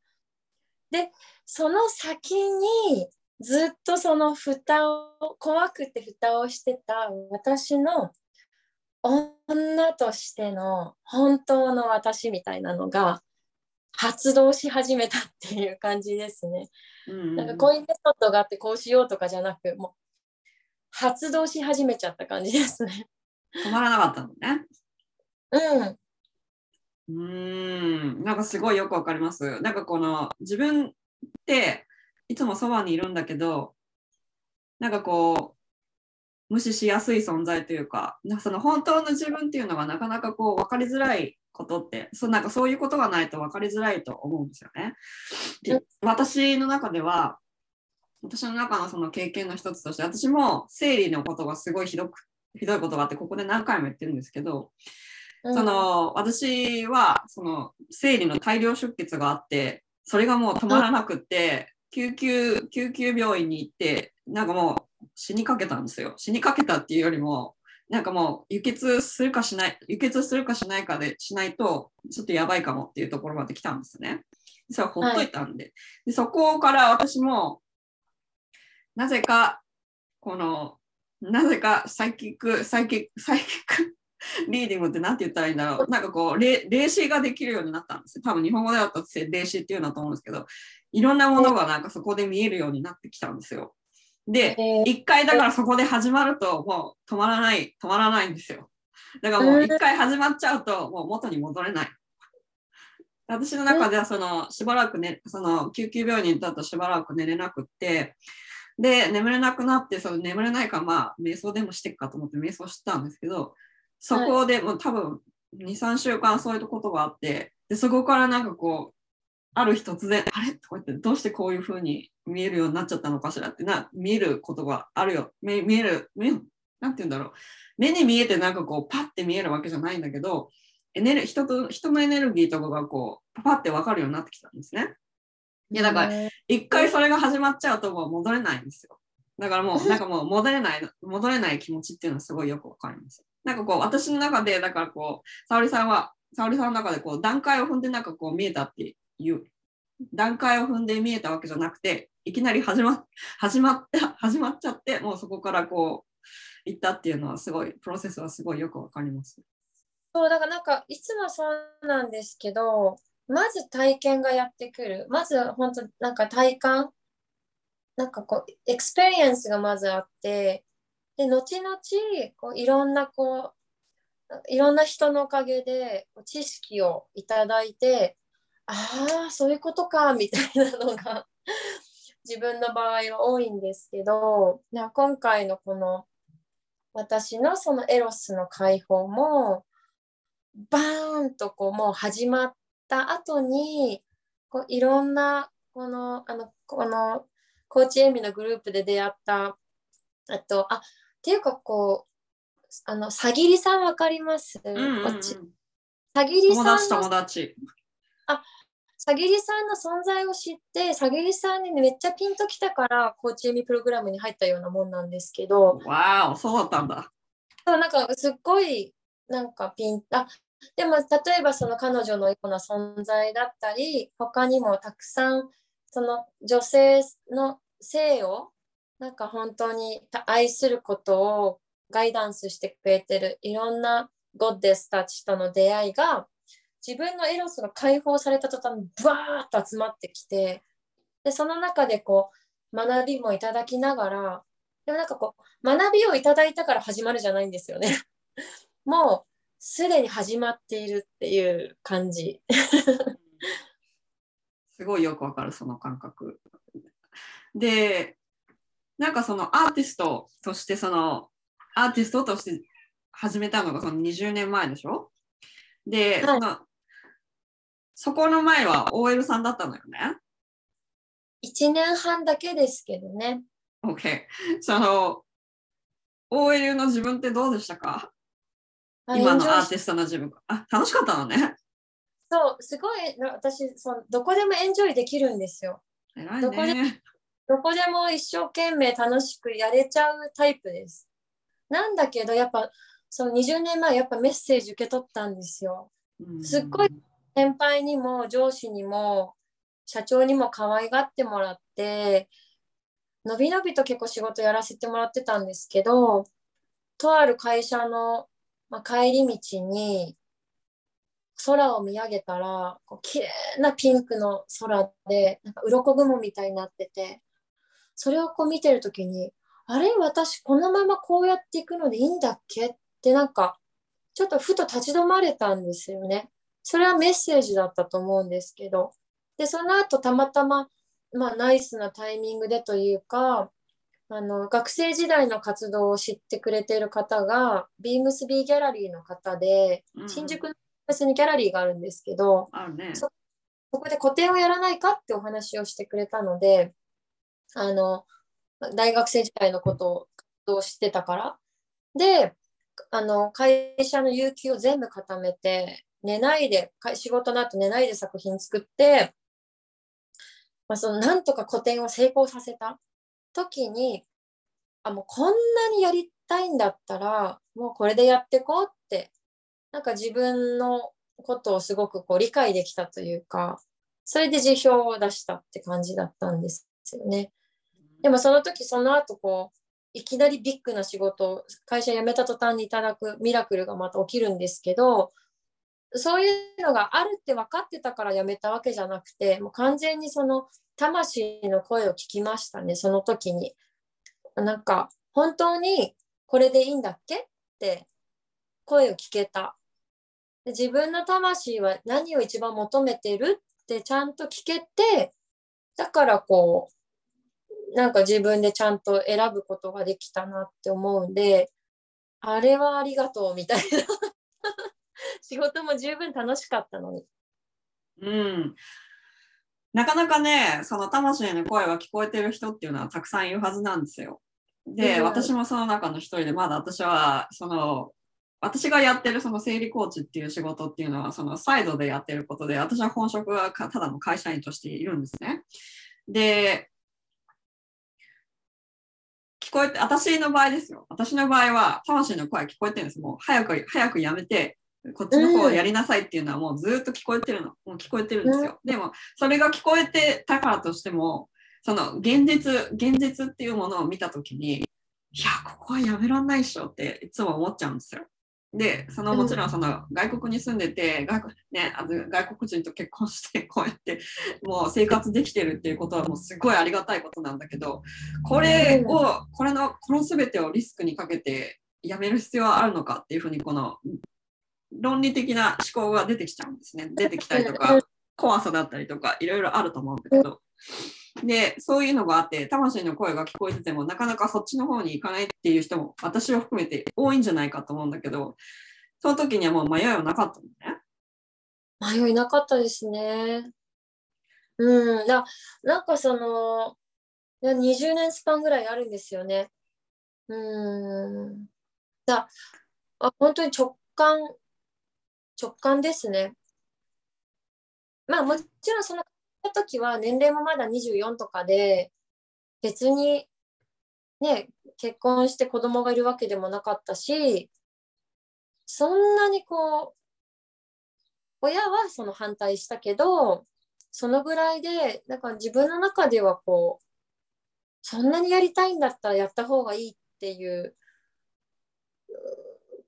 でその先にずっとその蓋を怖くて蓋をしてた私の女としての本当の私みたいなのが発動し始めたっていう感じですね。うん、なんかこういうメソッドがあってこうしようとかじゃなくもう発動し始めちゃった感じですね。止まらなかったのね。うん。うん、なんかすごいよくわかります。なんかこの自分っていつもそばにいるんだけど、なんかこう、無視しやすい存在というか、なんかその本当の自分っていうのがなかなかこう分かりづらいことってそなんかそういうことがないと分かりづらいと思うんですよね。で私の中では私の中のその経験の一つとして私も生理のことがすごいひどくひどいことがあってここで何回も言ってるんですけどその私はその生理の大量出血があってそれがもう止まらなくって救急救急病院に行ってなんかもう死にかけたんですよ死にかけたっていうよりもなんかもう輸血するかしない輸血するかしないかでしないとちょっとやばいかもっていうところまで来たんですねそれはほっといたんではい、でそこから私もなぜかこのなぜか psychic psychic psychic reading って何て言ったらいいんだろう。なんかこう、霊視ができるようになったんですよ。多分日本語でだったら霊視っていうのだと思うんですけど、いろんなものがなんかそこで見えるようになってきたんですよ。で、一回だからそこで始まるともう止まらない、止まらないんですよ。だからもう一回始まっちゃうともう元に戻れない。私の中ではそのしばらくね、その救急病院に行った後しばらく寝れなくって、で、眠れなくなって、その眠れないからまあ瞑想でもしてっかと思って瞑想したんですけど、そこでもう多分2、3週間そういうことがあって、でそこからなんかこう、ある日突然、あれ？とか言って、どうしてこういう風に見えるようになっちゃったのかしらってな、見えることがあるよ。見見える、見なんて言うんだろう。目に見えてなんかこう、パッて見えるわけじゃないんだけど、エネル人と人のエネルギーとかがこう、パパって分かるようになってきたんですね。いや、だから、一回それが始まっちゃうともう戻れないんですよ。だからもう、なんかもう戻れない、戻れない気持ちっていうのはすごいよくわかります。なんかこう、私の中で、だからこう、沙織さんは、沙織さんの中でこう、段階を踏んでなんかこう見えたっていう、段階を踏んで見えたわけじゃなくて、いきなり始ま 始まって、始まっちゃって、もうそこからこう、行ったっていうのはすごい、プロセスはすごいよくわかります。そう、だからなんか、いつもそうなんですけど、まず体験がやってくる。まず本当、なんか体感、なんかこう、 experience がまずあって、で、後々、こういろんなこう、いろんな人のおかげで知識をいただいて、ああ、そういうことか、みたいなのが 自分の場合は多いんですけど、な今回のこの私のそのエロスの解放も、バーンとこうもう始まった後にこういろんなこのあのこのコーチエミのグループで出会ったあとあっていうかこうあのさぎりさんわかります、うんうんうん。さぎり友達さんの友達。さぎりさんの存在を知ってさぎりさんにめっちゃピンときたからコーチエミプログラムに入ったようなもんなんですけど、わーお、そうだったんだ。そうなんかすっごいなんかピンあでも例えばその彼女のような存在だったり他にもたくさんその女性の性をなんか本当に愛することをガイダンスしてくれてるいろんなゴッデスたちとの出会いが自分のエロスが解放された途端にブワーッと集まってきてでその中でこう学びもいただきながらでもなんかこう学びをいただいたから始まるじゃないんですよね。もうすでに始まっているっていう感じ。すごいよくわかる、その感覚。で、なんかそのアーティストとして、そのアーティストとして始めたのがその20年前でしょ？で、はいそのそこの前は OL さんだったのよね？1年半だけですけどね。OK。その OL の自分ってどうでしたか？あ今のアーティストの自分。あ、楽しかったのね。そう、すごい、な私その、どこでもエンジョイできるんですよ。偉いどこでね。どこでも一生懸命楽しくやれちゃうタイプです。なんだけど、やっぱ、その20年前、やっぱメッセージ受け取ったんですよ。すっごい先輩にも上司にも社長にも可愛がってもらってのびのびと結構仕事やらせてもらってたんですけどとある会社の、まあ、帰り道に空を見上げたらこう綺麗なピンクの空でなんか鱗雲みたいになっててそれをこう見てる時にあれ？私このままこうやっていくのでいいんだっけ？ってなんかちょっとふと立ち止まれたんですよね。それはメッセージだったと思うんですけど、で、その後たまたま、まあ、ナイスなタイミングでというか、あの学生時代の活動を知ってくれている方が、ビームスビーギャラリーの方で、うん新宿の別にギャラリーがあるんですけど、ね。そそこで個展をやらないかってお話をしてくれたので、あの、大学生時代のことを活動してたから。で、あの、会社の有給を全部固めて、寝ないで、仕事の後寝ないで作品作って、まあ、そのなんとか個展を成功させた時に、あ、もうこんなにやりたいんだったら、もうこれでやってこうって、なんか自分のことをすごくこう理解できたというか、それで辞表を出したって感じだったんですよね。でもその時その後こういきなりビッグな仕事を会社辞めた途端にいただくミラクルがまた起きるんですけどそういうのがあるって分かってたから辞めたわけじゃなくてもう完全にその魂の声を聞きましたねその時に。なんか本当にこれでいいんだっけ？って声を聞けた。自分の魂は何を一番求めてる？ってちゃんと聞けてだからこうなんか自分でちゃんと選ぶことができたなって思うんで、あれはありがとうみたいな。仕事も十分楽しかったのに。うん。なかなかね、その魂の声が聞こえてる人っていうのはたくさんいるはずなんですよ。で、うん私もその中の一人で、まだ私は、その、私がやってるその生理コーチっていう仕事っていうのは、そのサイドでやってることで、私は本職はかただの会社員としているんですね。で、聞こえて、私の場合ですよ。私の場合は、魂の声聞こえてるんです。もう早く、早くやめて、こっちの方をやりなさいっていうのはもうずっと聞こえてるの。もう聞こえてるんですよ。でも、それが聞こえてたからとしても、その現実、現実っていうものを見たときに、いやここはやめらんないっしょっていつも思っちゃうんですよ。で、そのもちろんその外国に住んでて、外国,、ね、あの外国人と結婚してこうやってもう生活できてるっていうことはもうすごいありがたいことなんだけど、これを、これの、この全てをリスクにかけてやめる必要はあるのかっていうふうにこの論理的な思考が出てきちゃうんですね。出てきたりとか、怖さだったりとかいろいろあると思うんだけど。で、そういうのがあって、魂の声が聞こえてても、なかなかそっちの方に行かないっていう人も、私を含めて多いんじゃないかと思うんだけど、その時にはもう迷いはなかったのね。迷いなかったですね。うん、だなんかその、20年スパンぐらいあるんですよね。うん。だ本当に直感、直感ですね。まあもちろんその時は年齢もまだ24とかで、別にね、結婚して子供がいるわけでもなかったし、そんなにこう、親はその反対したけど、そのぐらいで、だか自分の中ではこう、そんなにやりたいんだったらやった方がいいっていう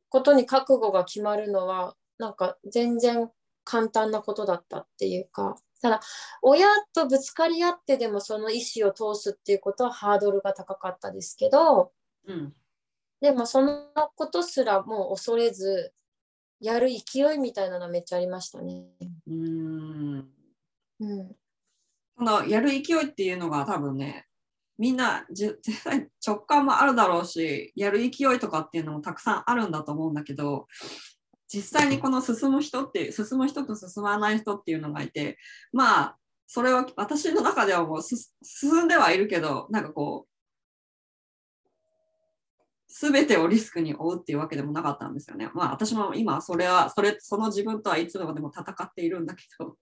ことに覚悟が決まるのは、なんか全然簡単なことだったっていうか、ただ、親とぶつかり合ってでもその意思を通すっていうことはハードルが高かったですけど、うん。でもそのことすらもう恐れず、やる勢いみたいなのはめっちゃありましたね。うーん。うん。そのやる勢いっていうのが多分ね、みんなじ 絶対直感もあるだろうし、やる勢いとかっていうのもたくさんあるんだと思うんだけど、実際にこの進む人って、進む人と進まない人っていうのがいて、まあ、それは私の中ではもうす進んではいるけど、なんかこう、すべてをリスクに負うっていうわけでもなかったんですよね。まあ私も今それは、それ、その自分とはいつまでも戦っているんだけど、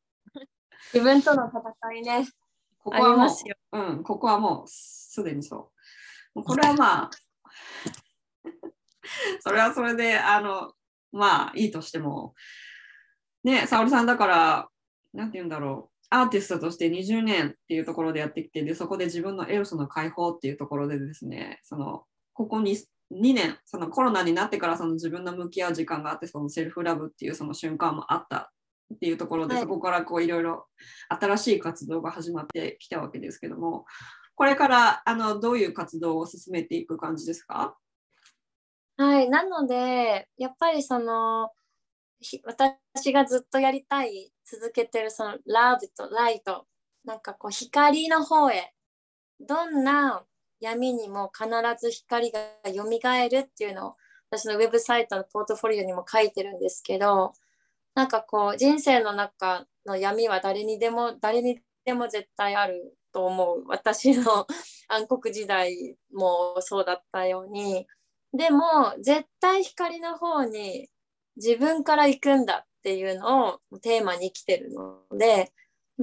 自分との戦いね。あここはもう。うん、ここはもうすでにそうこれはまあ、それはそれで、あの、まあいいとしても、ね、沙織さんだから、なんて言うんだろう、アーティストとして20年っていうところでやってきて、で、そこで自分のエロスの解放っていうところでですね、その、ここに2年、そのコロナになってからその自分の向き合う時間があって、そのセルフラブっていうその瞬間もあったっていうところで、はい。そこからこういろいろ新しい活動が始まってきたわけですけども、これからあのどういう活動を進めていく感じですか？はい。なので、やっぱりその、私がずっとやりたい、続けてるそのラブとライト、なんかこう光の方へ、どんな闇にも必ず光が蘇るっていうのを私のウェブサイトのポートフォリオにも書いてるんですけど、なんかこう人生の中の闇は誰にでも誰にでも絶対あると思う私の 暗黒時代もそうだったようにでも絶対光の方に自分から行くんだっていうのをテーマに生きてるので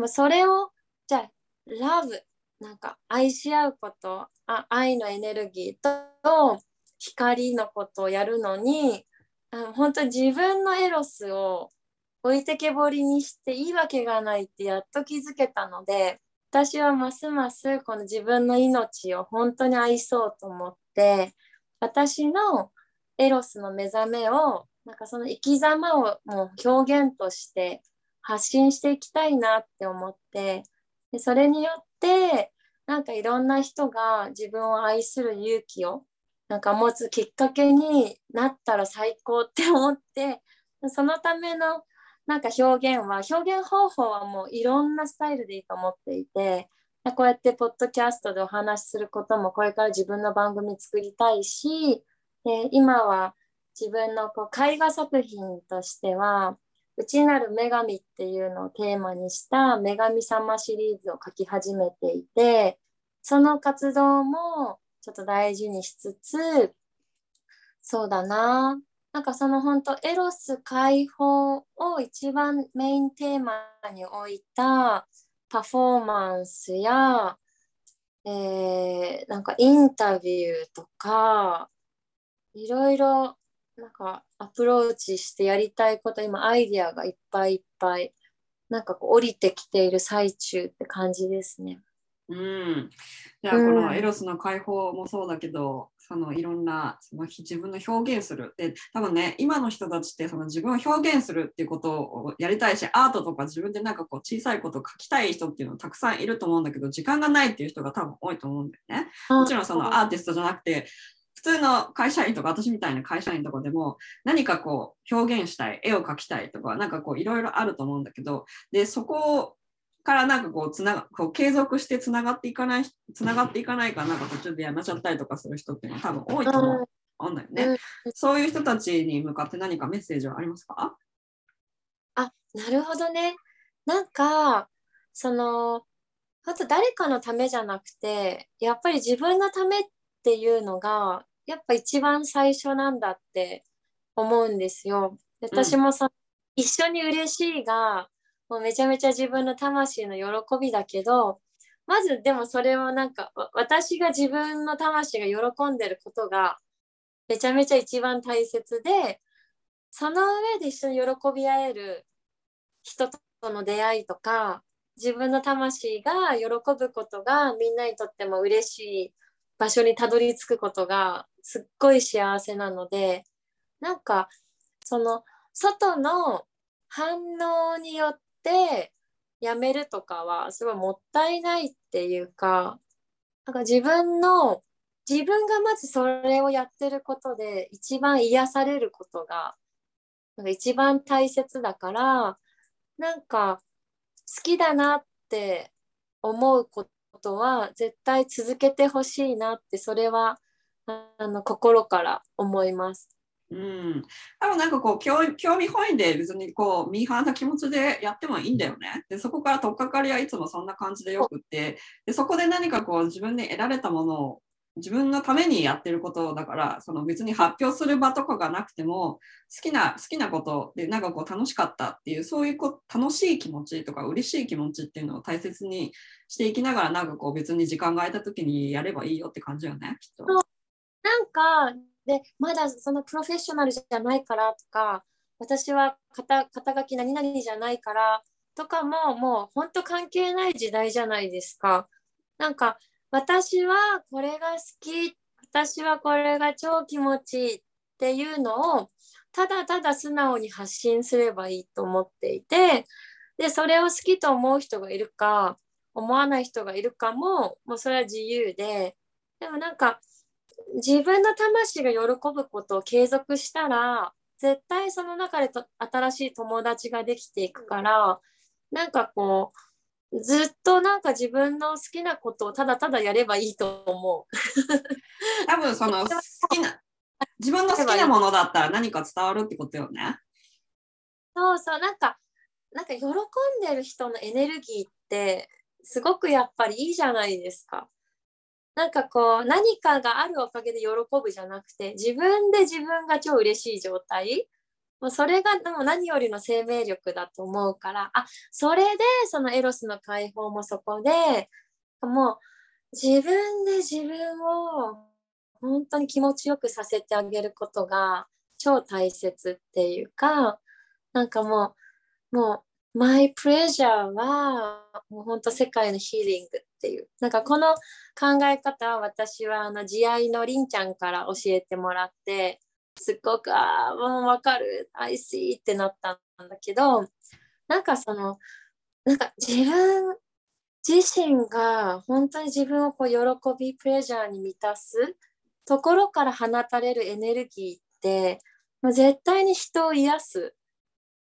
それをじゃあラブなんか愛し合うことあ愛のエネルギーと光のことをやるのにあ本当自分のエロスを置いてけぼりにしていいわけがないってやっと気づけたので私はますますこの自分の命を本当に愛そうと思って私のエロスの目覚めをなんかその生き様をもう表現として発信していきたいなって思ってでそれによってなんかいろんな人が自分を愛する勇気をなんか持つきっかけになったら最高って思ってそのためのなんか表現は表現方法はもういろんなスタイルでいいと思っていてこうやってポッドキャストでお話しすることもこれから自分の番組作りたいしで今は自分のこう絵画作品としては内なる女神っていうのをテーマにした女神様シリーズを書き始めていてその活動もちょっと大事にしつつそうだな。なんかその本当エロス解放を一番メインテーマに置いたパフォーマンスや、えーなんかインタビューとかいろいろなんかアプローチしてやりたいこと今アイディアがいっぱいいっぱいなんかこう降りてきている最中って感じですね。うん。じゃあこのエロスの解放もそうだけど、そのいろんなその自分の表現するで多分ね今の人たちってその自分を表現するっていうことをやりたいしアートとか自分でなんかこう小さいことを書きたい人っていうのたくさんいると思うんだけど時間がないっていう人が多分多いと思うんだよね。もちろんそのアーティストじゃなくて普通の会社員とか私みたいな会社員とかでも何かこう表現したい絵を描きたいとかなんかこういろいろあると思うんだけどでそこからなんかこうつなこう継続してつながっていかないつながっていかないかなんか途中でやめちゃったりとかする人っていうのは多分多いと思うんだよね。そういう人たちに向かって何かメッセージはありますか？あなるほどね。なんかそのあと誰かのためじゃなくてやっぱり自分のためっていうのがやっぱ一番最初なんだって思うんですよ。私もそ、うん、一緒に嬉しいがもうめちゃめちゃ自分の魂の喜びだけどまずでもそれをなんか私が自分の魂が喜んでることがめちゃめちゃ一番大切でその上で一緒に喜び合える人との出会いとか自分の魂が喜ぶことがみんなにとっても嬉しい場所にたどり着くことがすっごい幸せなのでなんかその外の反応によってやめるとかはすごいもったいないっていうかなんか自分の自分がまずそれをやってることで一番癒されることがなんか一番大切だからなんか好きだなって思うことは絶対続けてほしいなってそれはあの心から思います。うん、多分なんかこう興味本位で別にこうミーハーな気持ちでやってもいいんだよね。でそこから取っかかりはいつもそんな感じでよくってでそこで何かこう自分で得られたものを自分のためにやってることだからその別に発表する場とかがなくても好きな好きなことでなんかこう楽しかったっていうそういうこ楽しい気持ちとか嬉しい気持ちっていうのを大切にしていきながらなんかこう別に時間が空いた時にやればいいよって感じよねきっと。なんかでまだそのプロフェッショナルじゃないからとか私は肩肩書き何々じゃないからとかももう本当関係ない時代じゃないですか。なんか私はこれが好き私はこれが超気持ちいいっていうのをただただ素直に発信すればいいと思っていてでそれを好きと思う人がいるか思わない人がいるかももうそれは自由ででもなんか自分の魂が喜ぶことを継続したら絶対その中でと新しい友達ができていくからなんかこうずっとなんか自分の好きなことをただただやればいいと思う。多分その 好きな自分の好きなものだったら何か伝わるってことよね。そうそうなんかなんか喜んでる人のエネルギーってすごくやっぱりいいじゃないですか。なんかこう何かがあるおかげで喜ぶじゃなくて自分で自分が超嬉しい状態。もうそれがでも何よりの生命力だと思うから。あそれでそのエロスの解放もそこでもう自分で自分を本当に気持ちよくさせてあげることが超大切っていうかなんかもうもうマイプレジャーはもう本当世界のヒーリングっていう。なんかこの考え方は私はあの慈愛のりんちゃんから教えてもらってすっごくああもう分かる。I see ってなったんだけどなんかそのなんか自分自身が本当に自分をこう喜びプレジャーに満たすところから放たれるエネルギーってもう絶対に人を癒す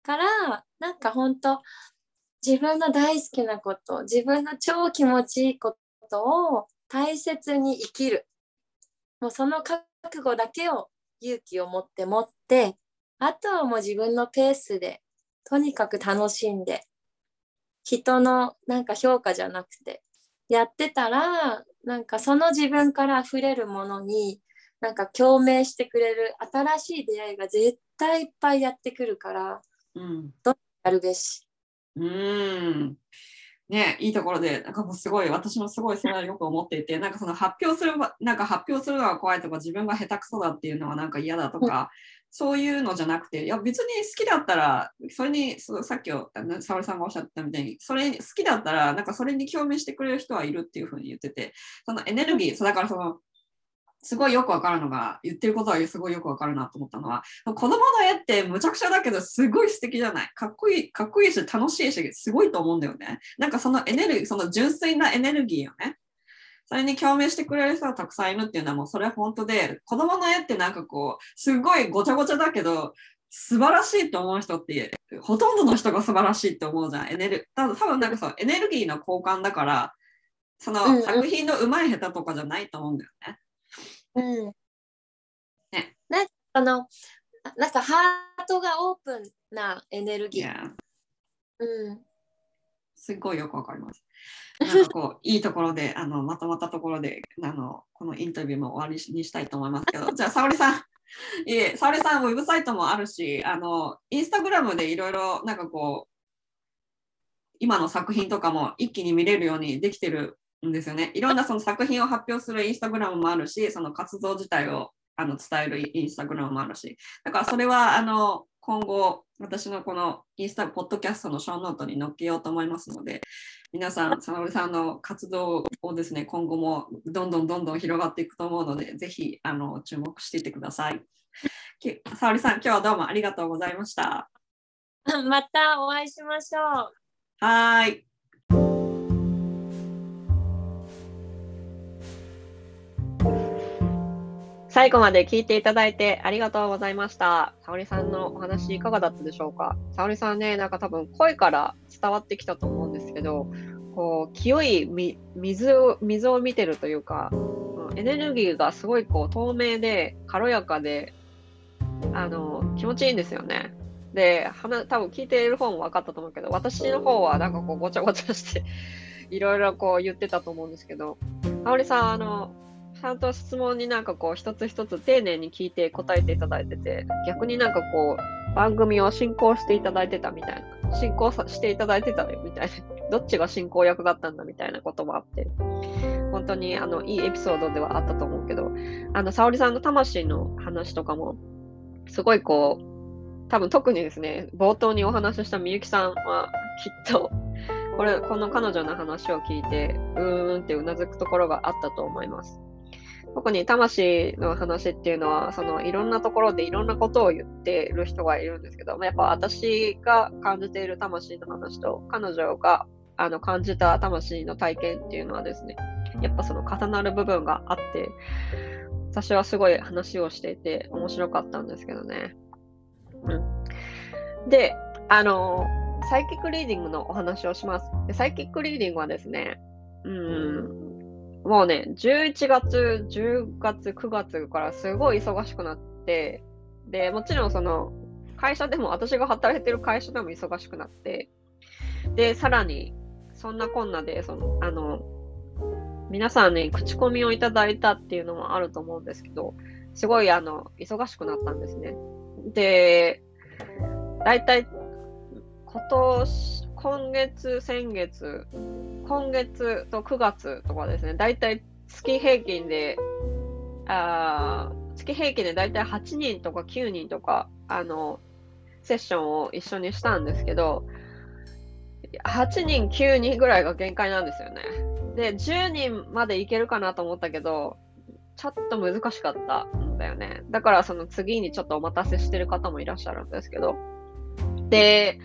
からなんか本当自分の大好きなこと自分の超気持ちいいことを大切に生きる。もうその覚悟だけを勇気を持って持ってあとはもう自分のペースでとにかく楽しんで人のなんか評価じゃなくてやってたらなんかその自分から溢れるものになんか共鳴してくれる新しい出会いが絶対いっぱいやってくるから、うん、どやるべし。うんね、いいところで、なんかもうすごい、私もすごいそれはよく思っていて、なんかその発表する、なんか発表するのが怖いとか、自分が下手くそだっていうのはなんか嫌だとか、そういうのじゃなくて、いや別に好きだったら、それに、そさっき沙織さんがおっしゃったみたいに、それに好きだったら、なんかそれに共鳴してくれる人はいるっていうふうに言ってて、そのエネルギー、そうだからその、好すごいよくわかるのが、言ってることはすごいよくわかるなと思ったのは、子供の絵ってむちゃくちゃだけど、すごい素敵じゃないかっこいい、かっこいいし、楽しいし、すごいと思うんだよね。なんかそのエネルギー、その純粋なエネルギーをね、それに共鳴してくれる人がたくさんいるっていうのはもうそれは本当で、子供の絵ってなんかこう、すごいごちゃごちゃだけど、素晴らしいと思う人って、ほとんどの人が素晴らしいって思うじゃん。エネル多分なんかそう、エネルギーの交換だから、その作品のうまい下手とかじゃないと思うんだよね。うん。ね。なんかあの、なんかハートがオープンなエネルギー。Yeah. うん。すごいよくわかります。なんかこう、いいところで、あの、まとまったところで、あの、このインタビューも終わりにしたいと思いますけど、じゃあ、沙織さん、いえ、沙織さん、ウェブサイトもあるし、あの、インスタグラムでいろいろ、なんかこう、今の作品とかも一気に見れるようにできてるんですよね。いろんなその作品を発表するインスタグラムもあるし、その活動自体をあの伝えるインスタグラムもあるし、だからそれはあの今後、私のこのインスタ、ポッドキャストのショーノートに載っけようと思いますので、皆さん、沙織さんの活動をですね、今後もどんどんどんどん広がっていくと思うので、ぜひあの注目していてください。沙織さん、今日はどうもありがとうございました。またお会いしましょう。はい。最後まで聞いていただいてありがとうございました。沙織さんのお話いかがだったでしょうか？沙織さんね、なんか多分声から伝わってきたと思うんですけど、こう、清い水を、水を見てるというか、エネルギーがすごいこう透明で軽やかで、あの、気持ちいいんですよね。で、多分聞いている方も分かったと思うけど、私の方はなんかこうごちゃごちゃしていろいろこう言ってたと思うんですけど、沙織さん、あの、ちゃんと質問になんかこう一つ一つ丁寧に聞いて答えていただいてて、逆になんかこう番組を進行していただいてたみたいな、進行していただいてたねみたいな、どっちが進行役だったんだみたいなこともあって、本当にあのいいエピソードではあったと思うけど、あの、沙織さんの魂の話とかも、すごいこう、多分特にですね、冒頭にお話ししたみゆきさんはきっと、これ、この彼女の話を聞いて、うーんってうなずくところがあったと思います。特に魂の話っていうのは、そのいろんなところでいろんなことを言ってる人がいるんですけど、まやっぱ私が感じている魂の話と、彼女があの感じた魂の体験っていうのはですね、やっぱその重なる部分があって、私はすごい話をしていて面白かったんですけどね。うん。で、あの、サイキックリーディングのお話をします。でサイキックリーディングはですね、うん、もうね、11月、10月、9月からすごい忙しくなって、で、もちろんその、会社でも、私が働いてる会社でも忙しくなって、で、さらに、そんなこんなで、その、あの、皆さんに口コミをいただいたっていうのもあると思うんですけど、すごい、あの、忙しくなったんですね。で、大体、今年、今月、先月、今月と9月とかですね、だいたい月平均で、あ月平均でだいたい8人とか9人とか、あの、セッションを一緒にしたんですけど、8人、9人ぐらいが限界なんですよね。で、10人までいけるかなと思ったけど、ちょっと難しかったんだよね。だからその次にちょっとお待たせしてる方もいらっしゃるんですけど。で、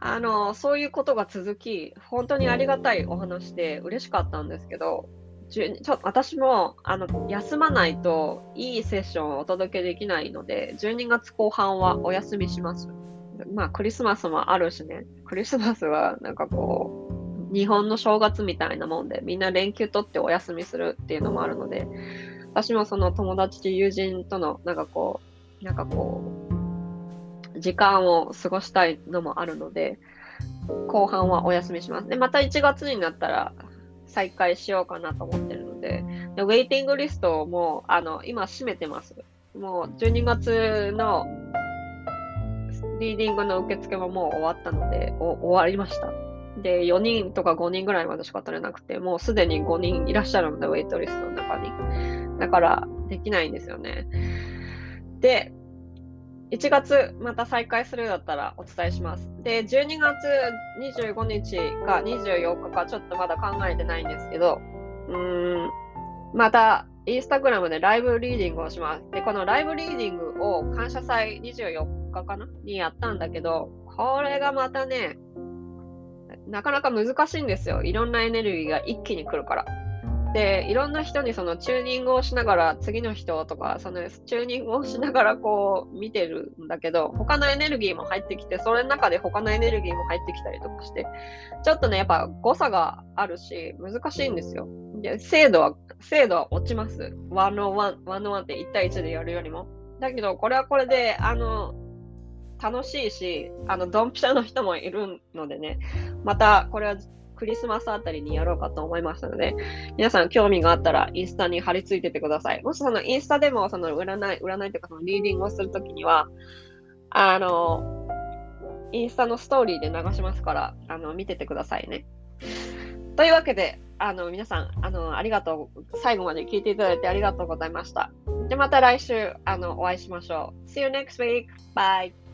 あの、そういうことが続き、本当にありがたいお話で嬉しかったんですけど、ちょ私もあの休まないといいセッションをお届けできないので、12月後半はお休みします。まあ、クリスマスもあるしね、クリスマスはなんかこう、日本の正月みたいなもんで、みんな連休取ってお休みするっていうのもあるので、私もその友達、友人とのなんかこう、なんかこう、時間を過ごしたいのもあるので、後半はお休みします。で、また1月になったら再開しようかなと思ってるので、でウェイティングリストもあの今閉めてます。もう12月のリーディングの受付ももう終わったので、終わりました。で、4人とか5人ぐらいまでしか取れなくて、もうすでに5人いらっしゃるので、ウェイトリストの中に。だから、できないんですよね。で、1月また再開するようだったらお伝えします。で、12月25日か24日かちょっとまだ考えてないんですけど、うーん、またインスタグラムでライブリーディングをします。で、このライブリーディングを感謝祭24日かなにやったんだけど、これがまたね、なかなか難しいんですよ。いろんなエネルギーが一気に来るから。で、いろんな人にそのチューニングをしながら、次の人とか、そのチューニングをしながらこう見てるんだけど、他のエネルギーも入ってきて、それの中で他のエネルギーも入ってきたりとかして、ちょっとね、やっぱ誤差があるし、難しいんですよ。で精度は、精度は落ちます。101、101って1対1でやるよりも。だけど、これはこれで、あの、楽しいし、あの、ドンピシャの人もいるのでね、また、これはクリスマスあたりにやろうかと思いましたので、皆さん興味があったらインスタに貼り付いててください。もしそのインスタでもその占い、占いとかそのリーディングをするときには、あの、インスタのストーリーで流しますから、あの、見ててくださいね。というわけで、あの、皆さん、あの、ありがとう。最後まで聞いていただいてありがとうございました。で、また来週、あの、お会いしましょう。See you next week. Bye.